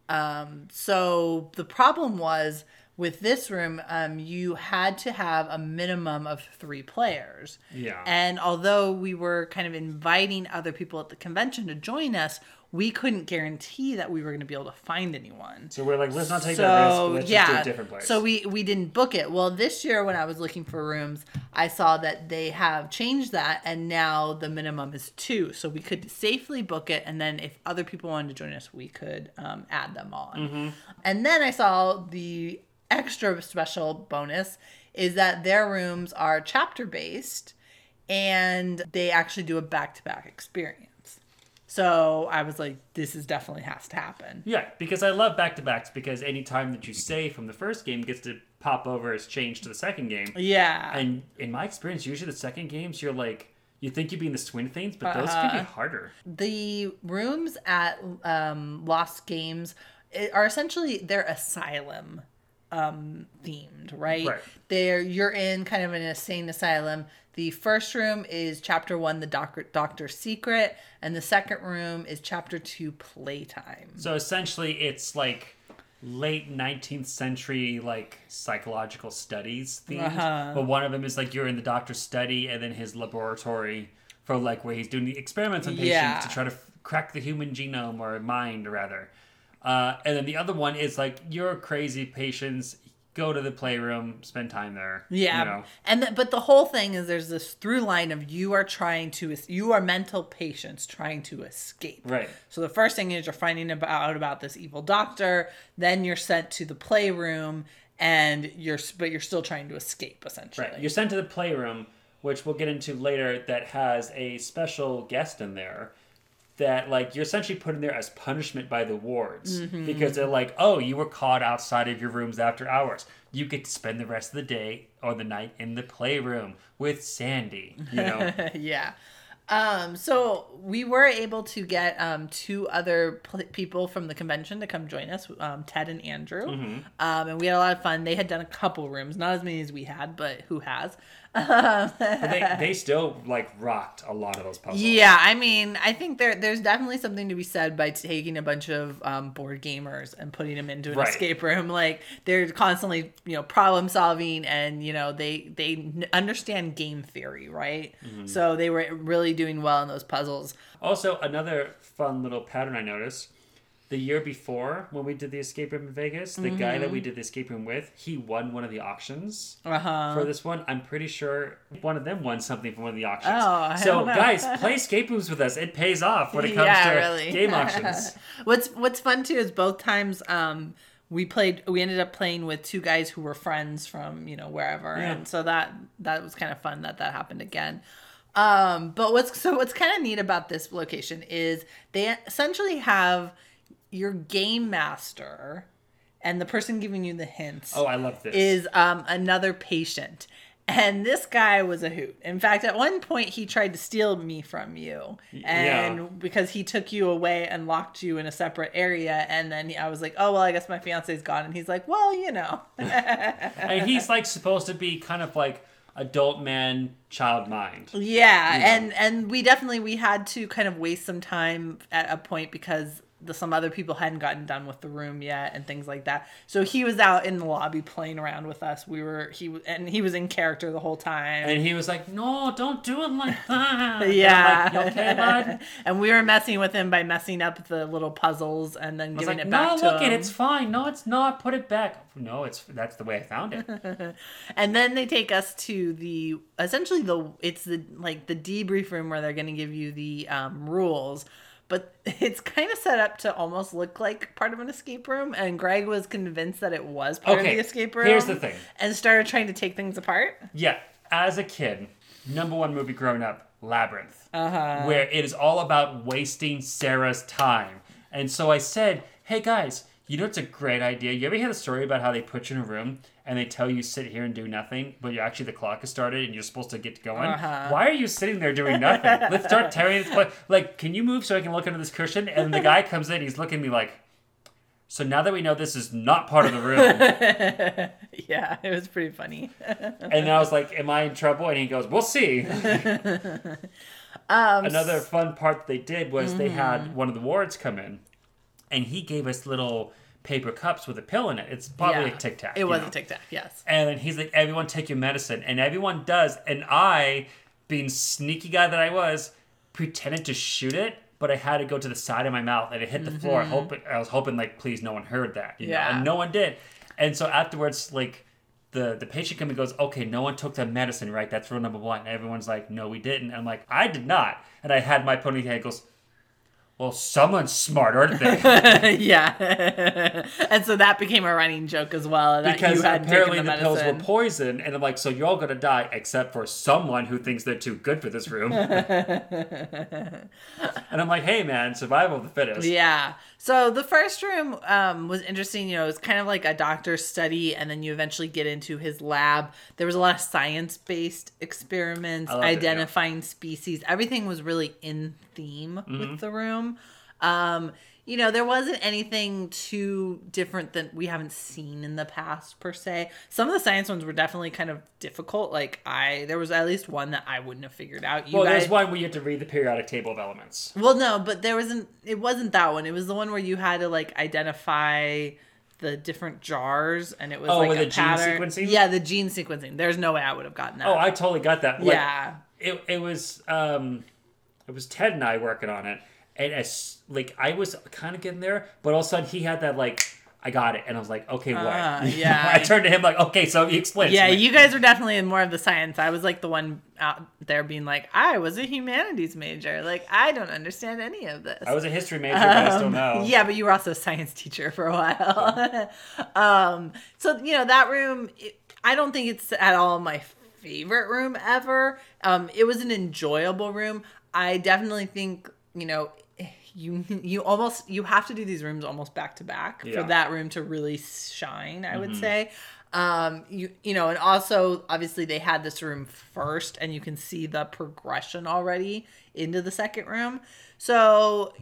um, so the problem was with this room, um, you had to have a minimum of three players.
Yeah.
And although we were kind of inviting other people at the convention to join us, we couldn't guarantee that we were going to be able to find anyone.
So we're like, let's not take that risk. Let's
yeah,
just do a different place.
so we we didn't book it. Well, this year when I was looking for rooms, I saw that they have changed that, and now the minimum is two. So we could safely book it, and then if other people wanted to join us, we could um, add them on.
Mm-hmm.
And then I saw the extra special bonus is that their rooms are chapter based and they actually do a back to back experience. So I was like, this is definitely has to happen.
Yeah, because I love back to backs because any time that you save from the first game gets to pop over as change to the second game.
Yeah.
And in my experience, usually the second games, you're like, you think you'd be in the swing of things, but those can be
Uh-huh.
harder.
the rooms at um, Lost Games are essentially they're asylum um, themed, right?
Right.
They're you're in kind of an insane asylum. The first room is chapter one, the doctor doctor's secret, and the second room is chapter two, playtime.
So essentially, it's like late 19th century like psychological studies themed
Uh-huh.
but one of them is like you're in the doctor's study and then his laboratory for like where he's doing the experiments on patients
Yeah.
to try to f- crack the human genome or mind rather uh, and then the other one is like you're crazy patients go to the playroom spend time there
Yeah,
you know
and th- but the whole thing is there's this through line of you are trying to you are mental patients trying to escape.
right
So the first thing is you're finding out about this evil doctor, then you're sent to the playroom, and you're but you're still trying to escape essentially.
Right. You're sent to the playroom, which we'll get into later, that has a special guest in there that like you're essentially put in there as punishment by the wards because they're like, oh, you were caught outside of your rooms after hours. You get to spend the rest of the day or the night in the playroom with Sandy. You know,
yeah. Um, so we were able to get um, two other pl- people from the convention to come join us, um, Ted and Andrew, um, and we had a lot of fun. They had done a couple rooms, not as many as we had, but who has?
But they they still like rocked a lot of those puzzles.
Yeah, I mean, I think there there's definitely something to be said by taking a bunch of um, board gamers and putting them into an
Right.
escape room. Like they're constantly, you know, problem solving, and you know they they understand game theory, right?
Mm-hmm.
So they were really doing well in those puzzles.
Also, another fun little pattern I noticed. The year before, when we did the escape room in Vegas, the guy that we did the escape room with, he won one of the auctions.
Uh huh.
for this one. I'm pretty sure one of them won something from one of the auctions.
Oh,
so guys, play escape rooms with us. It pays off when it comes
Yeah,
to
really.
game auctions.
What's What's fun too is both times um, we played. We ended up playing with two guys who were friends from you know wherever,
Yeah.
and so that that was kind of fun that that happened again. Um, but what's so what's kind of neat about this location is they essentially have your game master and the person giving you the hints
Oh, I love this.
is um, another patient. And this guy was a hoot. In fact, at one point, he tried to steal me from you. And
yeah.
because he took you away and locked you in a separate area. And then I was like, oh, well, I guess my fiance's gone. And he's like, well, you know.
and he's like supposed to be kind of like adult man, child mind.
Yeah, and and we definitely we had to kind of waste some time at a point because the, some other people hadn't gotten done with the room yet and things like that. So he was out in the lobby playing around with us. We were he and he was in character the whole time.
And he was like, "No, don't do it like that."
Yeah.
Like, okay, bud?"
and we were messing with him by messing up the little puzzles and then giving
like,
it
"No,
back to
look
him.
it. It's fine. No, it's not. Put it back." No, it's that's the way I found it.
And then they take us to the essentially the it's the like the debrief room where they're going to give you the um, rules, but it's kind of set up to almost look like part of an escape room. And Greg was convinced that it was part
Okay,
of the escape room.
here's the thing.
and started trying to take things apart.
Yeah, as a kid, number one movie growing up, Labyrinth,
Uh-huh.
where it is all about wasting Sarah's time. And so I said, hey guys, you know it's a great idea. You ever hear the story about how they put you in a room and they tell you sit here and do nothing, but you actually the clock has started and you're supposed to get going?
Uh-huh.
Why are you sitting there doing nothing? Let's start tearing this. pla- Like, can you move so I can look under this cushion? And the guy comes in, he's looking at me like. So now that we know this is not part of the room,
Yeah, it was pretty funny.
And I was like, "Am I in trouble?" And he goes, "We'll see."
Um,
Another fun part that they did was they
Mm-hmm.
had one of the wards come in, and he gave us little paper cups with a pill in it. It's probably
yeah.
a Tic Tac.
It was
know?
a tic tac, yes.
And then he's like, "Everyone take your medicine," and everyone does. And I, being sneaky guy that I was, pretended to shoot it. But I had to go to the side of my mouth and it hit the floor. Hoping I was hoping like, please, no one heard that. You know?
Mm-hmm. Yeah.
And no one did. And so afterwards, like the the patient comes and goes, okay, no one took the medicine, right? That's rule number one. And everyone's like, no, we didn't. And I'm like, I did not. And I had my ponytail goes, well, someone's smart, aren't they?
yeah. and so that became a running joke as well. That
because apparently the,
the,
pills were poison, and I'm like, so you're all gonna die except for someone who thinks they're too good for this room. and I'm like, hey man, survival of the fittest.
Yeah. So the first room um, was interesting. You know, it was kind of like a doctor's study, and then you eventually get into his lab. There was a lot of science based experiments,
I loved it, yeah.
identifying species. Everything was really in theme
Mm-hmm.
with the room. Um, you know, there wasn't anything too different that we haven't seen in the past per se. Some of the science ones were definitely kind of difficult. Like I, there was at least one that I wouldn't have figured out. You
Well,
guys,
there's one where you have to read the periodic table of elements.
well, no, but there wasn't. It wasn't that one. It was the one where you had to like identify the different jars, and it was
Oh,
like
with
a
the gene
pattern.
sequencing?
Yeah, the gene sequencing. There's no way I would have gotten that.
Oh, I totally got that. Like,
yeah,
it, it was um it was Ted and I working on it, and as like I was kind of getting there, but all of a sudden he had that like I got it, and I was like, okay, what?
Ah, yeah.
I turned to him like, okay, so he explains.
yeah. You guys were definitely in more of the science. I was like the one out there being like, I was a humanities major. Like I don't understand any of this.
I was a history major, but I still
Um,
know.
Yeah, but you were also a science teacher for a while. um, so you know that room. It, I don't think it's at all my favorite room ever. Um, it was an enjoyable room. I definitely think you know you you almost you have to do these rooms almost back to back for that room to really shine. I would say. Um, you you know, and also obviously they had this room first, and you can see the progression already into the second room. So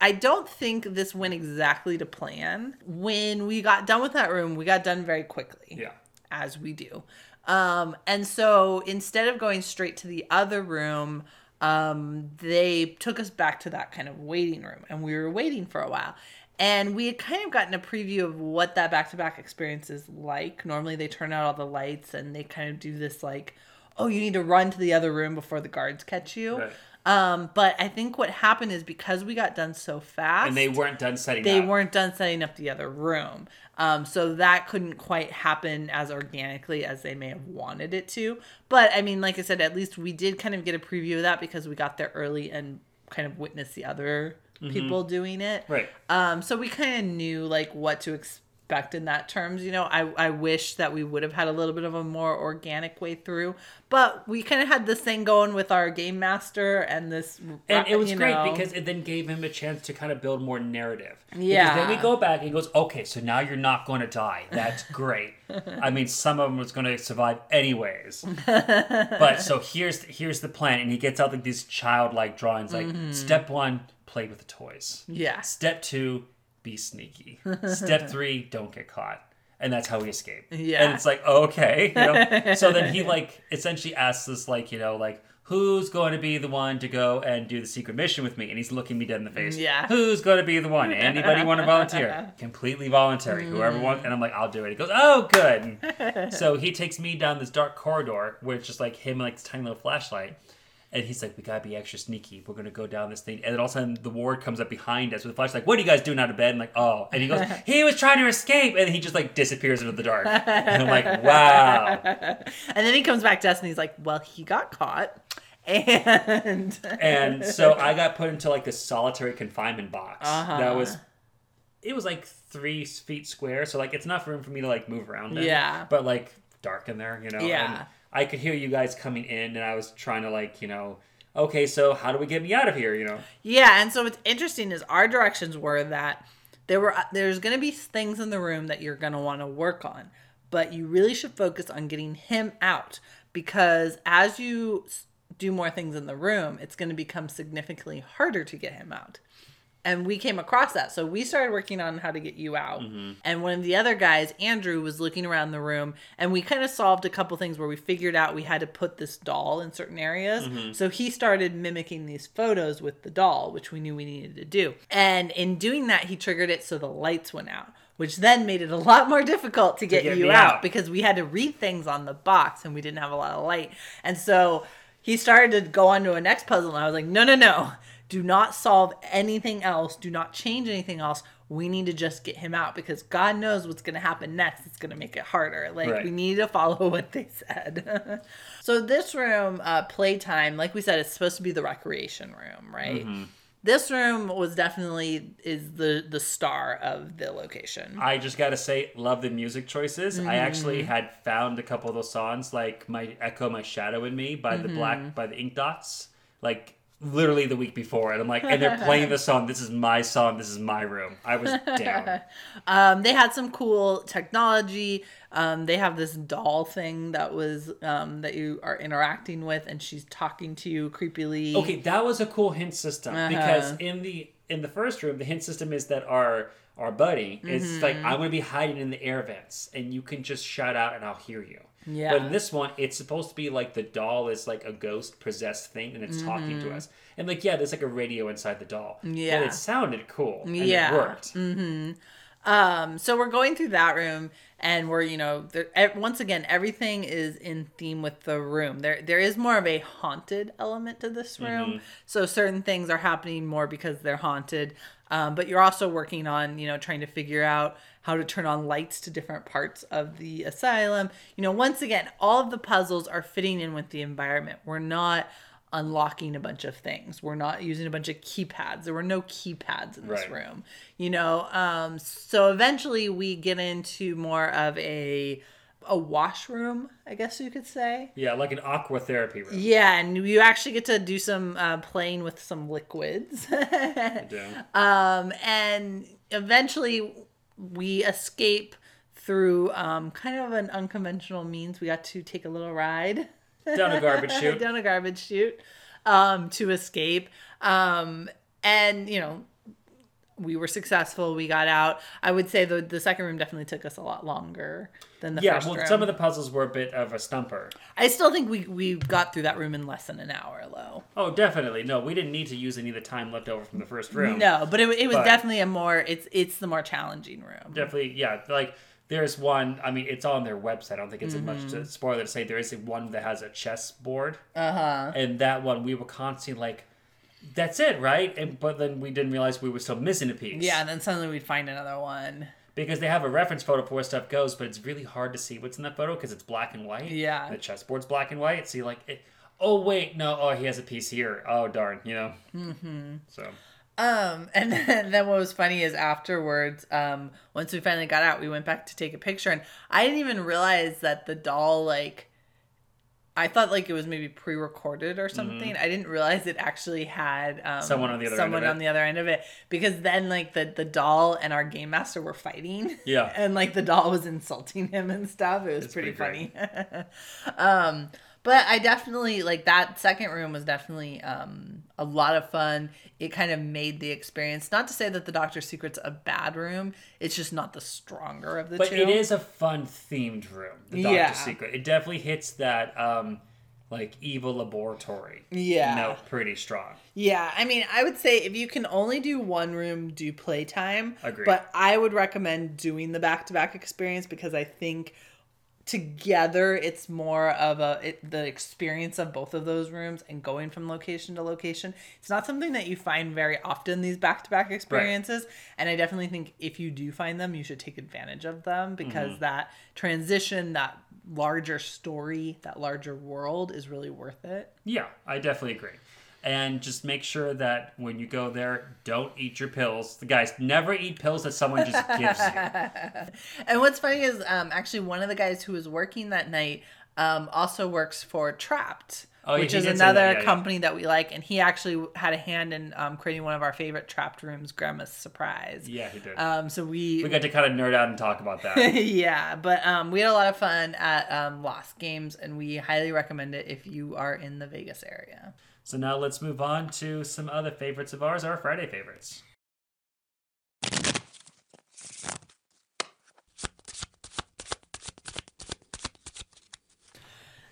I don't think this went exactly to plan. When we got done with that room, we got done very quickly.
Yeah.
As we do. Um, and so instead of going straight to the other room, um, they took us back to that kind of waiting room and we were waiting for a while. And we had kind of gotten a preview of what that back to back experience is like. Normally they turn out all the lights and they kind of do this like, oh, you need to run to the other room before the guards catch you.
Right.
Um, but I think what happened is because we got done so fast,
And they weren't done setting
they
up.
weren't done setting up the other room. Um, so that couldn't quite happen as organically as they may have wanted it to. But I mean, like I said, at least we did kind of get a preview of that because we got there early and kind of witnessed the other people doing it.
Right.
Um, so we kind of knew like what to expect in that terms. You know, I, I wish that we would have had a little bit of a more organic way through, but we kind of had this thing going with our game master and this.
And it was great
know-
because it then gave him a chance to kind of build more narrative.
Yeah.
Because then we go back and he goes, okay, so now you're not going to die. That's great. I mean, some of them was going to survive anyways. but so here's here's the plan, and he gets out like these childlike drawings. Like
Mm-hmm.
step one, play with the toys.
yeah.
Step two, be sneaky. Step three, don't get caught. And that's how we escape.
Yeah.
And it's like, okay. You know? so then he like essentially asks us like, you know, like, who's going to be the one to go and do the secret mission with me? And he's looking me dead in the face.
Yeah.
Who's going to be the one? Anybody want to volunteer? Completely voluntary. Whoever mm. wants. And I'm like, I'll do it. He goes, oh, good. so he takes me down this dark corridor where it's just like him and like this tiny little flashlight. And he's like, we gotta be extra sneaky. We're gonna go down this thing. And then all of a sudden, the ward comes up behind us with a flashlight. Like, what are you guys doing out of bed? And like, oh. And he goes, he was trying to escape. And he just like disappears into the dark. And I'm like, wow.
And then he comes back to us and he's like, well, he got caught. And
And so I got put into like this solitary confinement box.
Uh-huh.
That was, it was like three feet square. So like, it's enough room for me to like move around. in,
Yeah.
But like dark in there, you know.
Yeah.
And I could hear you guys coming in, and I was trying to like, you know, okay, so how do we get me out of here? You know.
yeah, and so what's interesting is our directions were that there were uh, there's going to be things in the room that you're going to want to work on, but you really should focus on getting him out because as you do more things in the room, it's going to become significantly harder to get him out. And we came across that. So we started working on how to get you out. Mm-hmm. And one of the other guys, Andrew, was looking around the room and we kind of solved a couple things where we figured out we had to put this doll in certain areas. Mm-hmm. So he started mimicking these photos with the doll, which we knew we needed to do. And in doing that, he triggered it so the lights went out, which then made it a lot more difficult to get,
get
you out,
out.
because we had to read things on the box and we didn't have a lot of light. And so he started to go on to a next puzzle and I was like, no, no, no. Do not solve anything else. Do not change anything else. We need to just get him out because God knows what's going to happen next. It's going to make it harder. Like,
Right.
we need to follow what they said. so, this room, uh, playtime, like we said, it's supposed to be the recreation room, right? Mm-hmm. this room was definitely is the the star of the location.
I just gotta say, love the music choices. I actually mm-hmm. had found a couple of those songs, like "My Echo, My Shadow in Me" by the Black mm-hmm. by the Ink Spots, like literally the week before, and I'm like, and they're playing the song. This is my song. This is my room. I was down.
Um, they had some cool technology. Um, they have this doll thing that was um, that you are interacting with, and she's talking to you creepily.
Okay, that was a cool hint system because in the in the first room, the hint system is that our our buddy is like, I'm gonna be hiding in the air vents, and you can just shout out, and I'll hear you.
Yeah.
But in this one, it's supposed to be like the doll is like a ghost possessed thing, and it's talking to us. And like, yeah, there's like a radio inside the doll.
Yeah.
And it sounded cool. And
Yeah.
It worked. Mm-hmm.
Um, so we're going through that room, and we're you know there, once again everything is in theme with the room. There there is more of a haunted element to this room. So certain things are happening more because they're haunted. Um, but you're also working on you know trying to figure out how to turn on lights to different parts of the asylum. You know, once again, all of the puzzles are fitting in with the environment. We're not unlocking a bunch of things. We're not using a bunch of keypads. There were no keypads in this
Right.
room. You know, um so eventually we get into more of a a washroom, I guess you could say.
Yeah, like an aqua therapy room.
Yeah, and you actually get to do some uh, playing with some liquids.
Yeah.
um, and eventually we escape through um, kind of an unconventional means. We got to take a little ride
Down a garbage chute.
down a garbage chute um, to escape. Um, and you know, we were successful. We got out. I would say the the second room definitely took us a lot longer than the
Yeah,
first
well,
room.
some of the puzzles were a bit of a stumper.
I still think we we got through that room in less than an hour, though.
Oh, definitely. No, we didn't need to use any of the time left over from the first room.
No, but it, it was
But-
definitely a more it's it's the more challenging room.
definitely yeah like there's one i mean it's on their website i don't think it's as much
Mm-hmm.
to spoiler to say there is one that has a chess board
Uh huh.
and that one we were constantly like that's it right and but then we didn't realize we were still missing a piece
Yeah, and then suddenly we'd find another one.
because they have a reference photo for where stuff goes but it's really hard to see what's in that photo because it's black and white
Yeah.
the chessboard's black and white so you like it, oh wait no oh he has a piece here oh darn you know mm-hmm. so
Um, and then, then what was funny is afterwards, um, once we finally got out, we went back to take a picture, and I didn't even realize that the doll like. I thought like it was maybe pre-recorded or something. I didn't realize it actually had um,
Mm-hmm. Someone on the other end of
someone
it.
on the other end of it because then like the the doll and our game master were fighting.
Yeah.
and like the doll was insulting him and stuff. It was pretty,
pretty
funny. um, but I definitely like that second room was definitely um a lot of fun. It kind of made the experience. Not to say that the Doctor's Secret's a bad room. It's just not the stronger of the
but
two.
it is a fun themed room the doctor's
Yeah.
secret it definitely hits that um like evil laboratory
Yeah.
note pretty strong
Yeah, I mean, I would say if you can only do one room, do playtime.
Agreed.
But I would recommend doing the back to back experience because I think together it's more of a it, the experience of both of those rooms and going from location to location. It's not something that you find very often these back to back experiences, and I definitely think if you do find them, you should take advantage of them because
Mm-hmm.
that transition, that larger story, that larger world is really worth it.
yeah i definitely agree and just make sure that when you go there don't eat your pills the guys never eat pills that someone just gives you
And what's funny is um, actually one of the guys who was working that night um, also works for Trapped,
Oh,
which is another
that, yeah, yeah.
company that we like. And he actually had a hand in um, creating one of our favorite Trapped rooms, Grandma's Surprise.
yeah he did
Um, so we,
we got to kind of nerd out and talk about that
yeah, but um, we had a lot of fun at um, Lost Games, and we highly recommend it if you are in the Vegas area.
So now let's move on to some other favorites of ours our friday favorites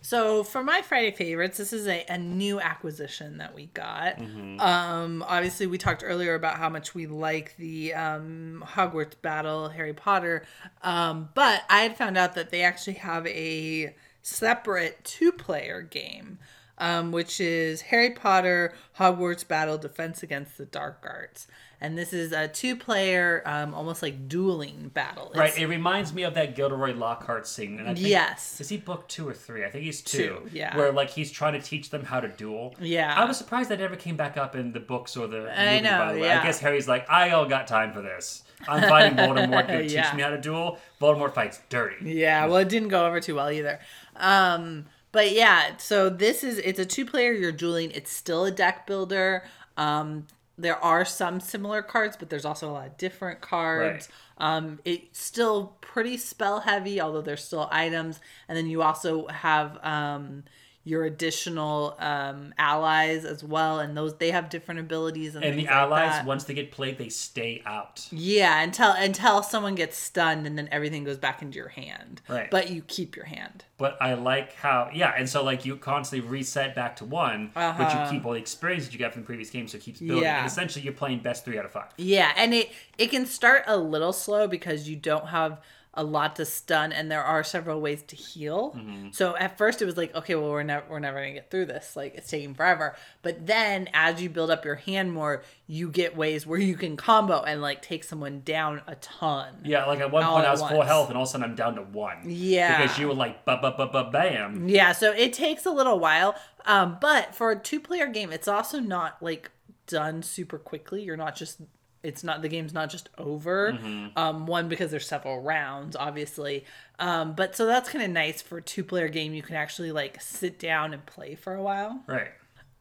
So for my Friday favorites, this is a, a new acquisition that we got. Um, obviously, we talked earlier about how much we like the um, Hogwarts Battle Harry Potter, um, but I had found out that they actually have a separate two-player game. Um, which is Harry Potter Hogwarts Battle Defense Against the Dark Arts. And this is a two player, um, almost like dueling battle.
Right. It reminds me of that Gilderoy Lockhart scene. And I think,
Yes.
Is he book two or three? I think he's two.
Two, yeah.
Where like he's trying to teach them how to duel.
Yeah.
I was surprised that never came back up in the books or the
I
movie.
know,
by the way,
yeah.
I guess Harry's like, I all got time for this. I'm fighting Voldemort. Gonna
Yeah.
teach me how to duel. Voldemort fights dirty.
Yeah, well, it didn't go over too well either. Um, but yeah, so this is it's a two player. You're dueling. It's still a deck builder. Um, there are some similar cards, but there's also a lot of different cards. Um, it's still pretty spell heavy, although there's still items. And then you also have um, your additional um, allies as well, and those they have different abilities and,
And the
like
allies,
that.
once they get played, they stay out.
Yeah, until until someone gets stunned, and then everything goes back into your hand.
Right.
But you keep your hand.
But I like how, yeah, and so like you constantly reset back to one, but
Uh-huh.
you keep all the experience that you got from the previous game, so it keeps building.
Yeah.
And essentially, you're playing best three out of five.
Yeah, and it it can start a little slow because you don't have a lot to stun, and there are several ways to heal.
Mm-hmm.
So at first it was like, okay, well we're never we're never gonna get through this. Like it's taking forever. But then as you build up your hand more, you get ways where you can combo and like take someone down a ton.
Yeah, like at one point I was full health, and all of a sudden I'm down to one.
Yeah.
Because you were like, ba ba ba ba bam.
Yeah, so it takes a little while. Um, but for a two player game, it's also not like done super quickly. You're not just it's not the game's not just over. Um, one because there's several rounds, obviously. Um, but so that's kind of nice for a two player game. You can actually like sit down and play for a while.
Right.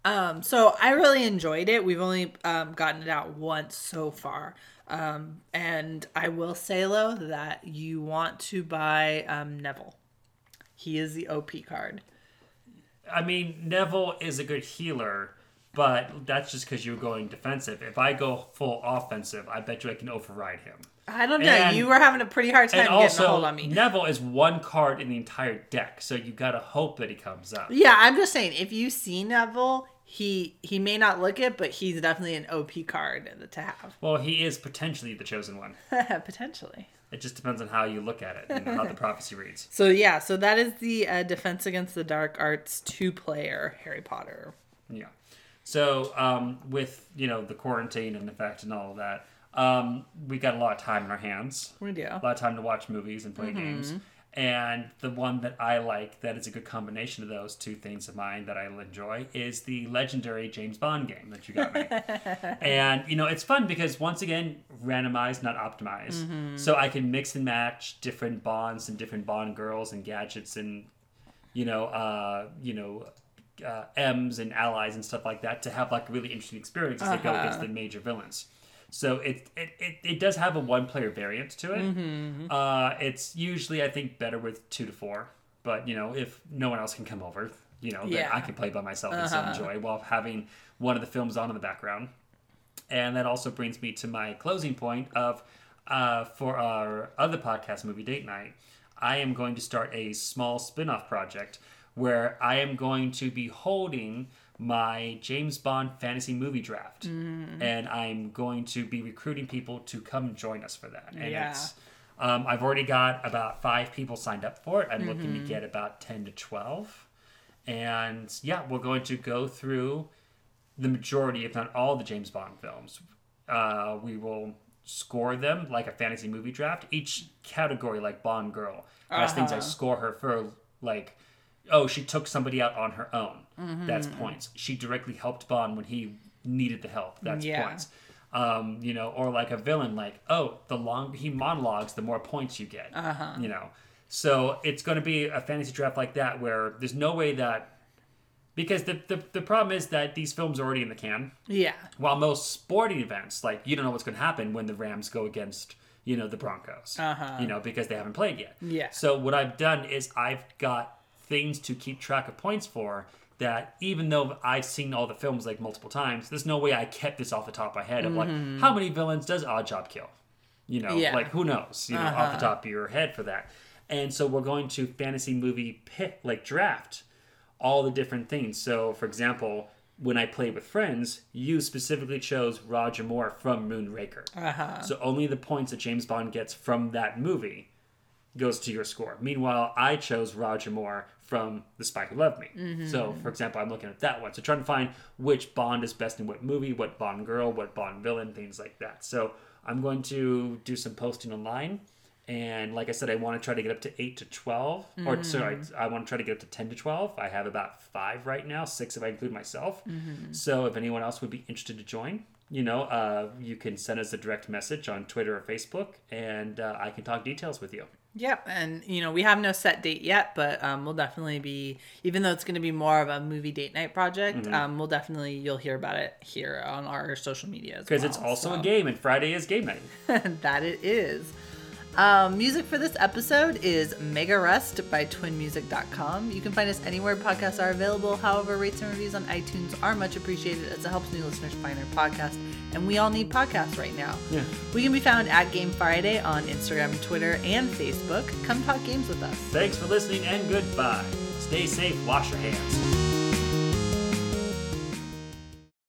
Um, so I really enjoyed it. We've only um, gotten it out once so far. Um, and I will say though that you want to buy um, Neville. He is the OP card.
I mean, Neville is a good healer, but that's just because you're going defensive. If I go full offensive, I bet you I can override him.
I don't know.
And-
you were having a pretty hard time getting a hold on me.
Neville is one card in the entire deck, so you gotta hope that he comes up.
Yeah, I'm just saying. If you see Neville, he he may not look it, but he's definitely an OP card to have
Well, he is potentially the chosen one.
potentially.
It just depends on how you look at it and how the prophecy reads.
So yeah, so that is the uh, Defense Against the Dark Arts two player Harry Potter.
Yeah. So um, with you know the quarantine and effect and all of that, um, we got a lot of time in our hands.
We do.
A lot of time to watch movies and play games. And the one that I like that is a good combination of those two things of mine that I enjoy is the legendary James Bond game that you got me. and you know, it's fun because once again, randomized, not optimized. So I can mix and match different bonds and different bond girls and gadgets and you know, uh, you know, uh, M's and allies and stuff like that to have like a really interesting experience as they go against the major villains. So it it, it, it does have a one player variant to it. Uh, it's usually I think better with two to four, but you know if no one else can come over, you know then
Yeah.
I can play by myself and still enjoy while having one of the films on in the background. And that also brings me to my closing point of uh, for our other podcast, Movie Date Night, I am going to start a small spin off project where I am going to be holding my James Bond fantasy movie draft. And I'm going to be recruiting people to come join us for that. And
Yeah.
it's. Um, I've already got about five people signed up for it. I'm looking to get about 10 to 12. And yeah, we're going to go through the majority, if not all, the James Bond films. Uh, we will score them like a fantasy movie draft. Each category, like Bond Girl, has things I
Uh-huh.
score her for, like, oh, she took somebody out on her own.
Mm-hmm.
That's points. She directly helped Bond when he needed the help. That's
Yeah.
points. Um, you know, or like a villain, like, oh, the longer he monologues, the more points you get.
Uh-huh.
You know, so it's going to be a fantasy draft like that where there's no way that because the, the the problem is that these films are already in the can.
Yeah.
While most sporting events, like you don't know what's going to happen when the Rams go against you know the Broncos,
Uh-huh.
you know because they haven't played yet.
Yeah.
So what I've done is I've got things to keep track of points for. That even though I've seen all the films like multiple times, there's no way I kept this off the top of my head of like how many villains does Oddjob kill? You know,
Mm-hmm. Yeah.
like who knows? You know, off
Uh-huh.
the top of your head for that. And so we're going to fantasy movie pick like draft all the different things. So, for example, when I played with friends, you specifically chose Roger Moore from Moonraker.
Uh-huh.
So only the points that James Bond gets from that movie goes to your score. Meanwhile, I chose Roger Moore from The Spy Who Loved Me. So, for example, I'm looking at that one. So, trying to find which Bond is best in what movie, what Bond girl, what Bond villain, things like that. So, I'm going to do some posting online. And like I said, I want to try to get up to 8 to 12. Or, sorry, I want to try to get up to 10 to 12. I have about five right now, six if I include myself. So, if anyone else would be interested to join, you know, uh, you can send us a direct message on Twitter or Facebook, and uh, I can talk details with you.
Yep, and you know we have no set date yet, but um, we'll definitely be, even though it's going to be more of a movie date night project,
Mm-hmm.
um, we'll definitely you'll hear about it here on our social media as
Because
well.
it's also
so.
a game, and Friday is game night.
that it is. Um, music for this episode is Mega Rest by twinmusic.com. You can find us anywhere podcasts are available. However, rates and reviews on iTunes are much appreciated as it helps new listeners find our podcast. And we all need podcasts right now.
Yeah.
We can be found at Game Friday on Instagram, Twitter, and Facebook. Come talk games with us.
Thanks for listening, and goodbye. Stay safe, wash your hands.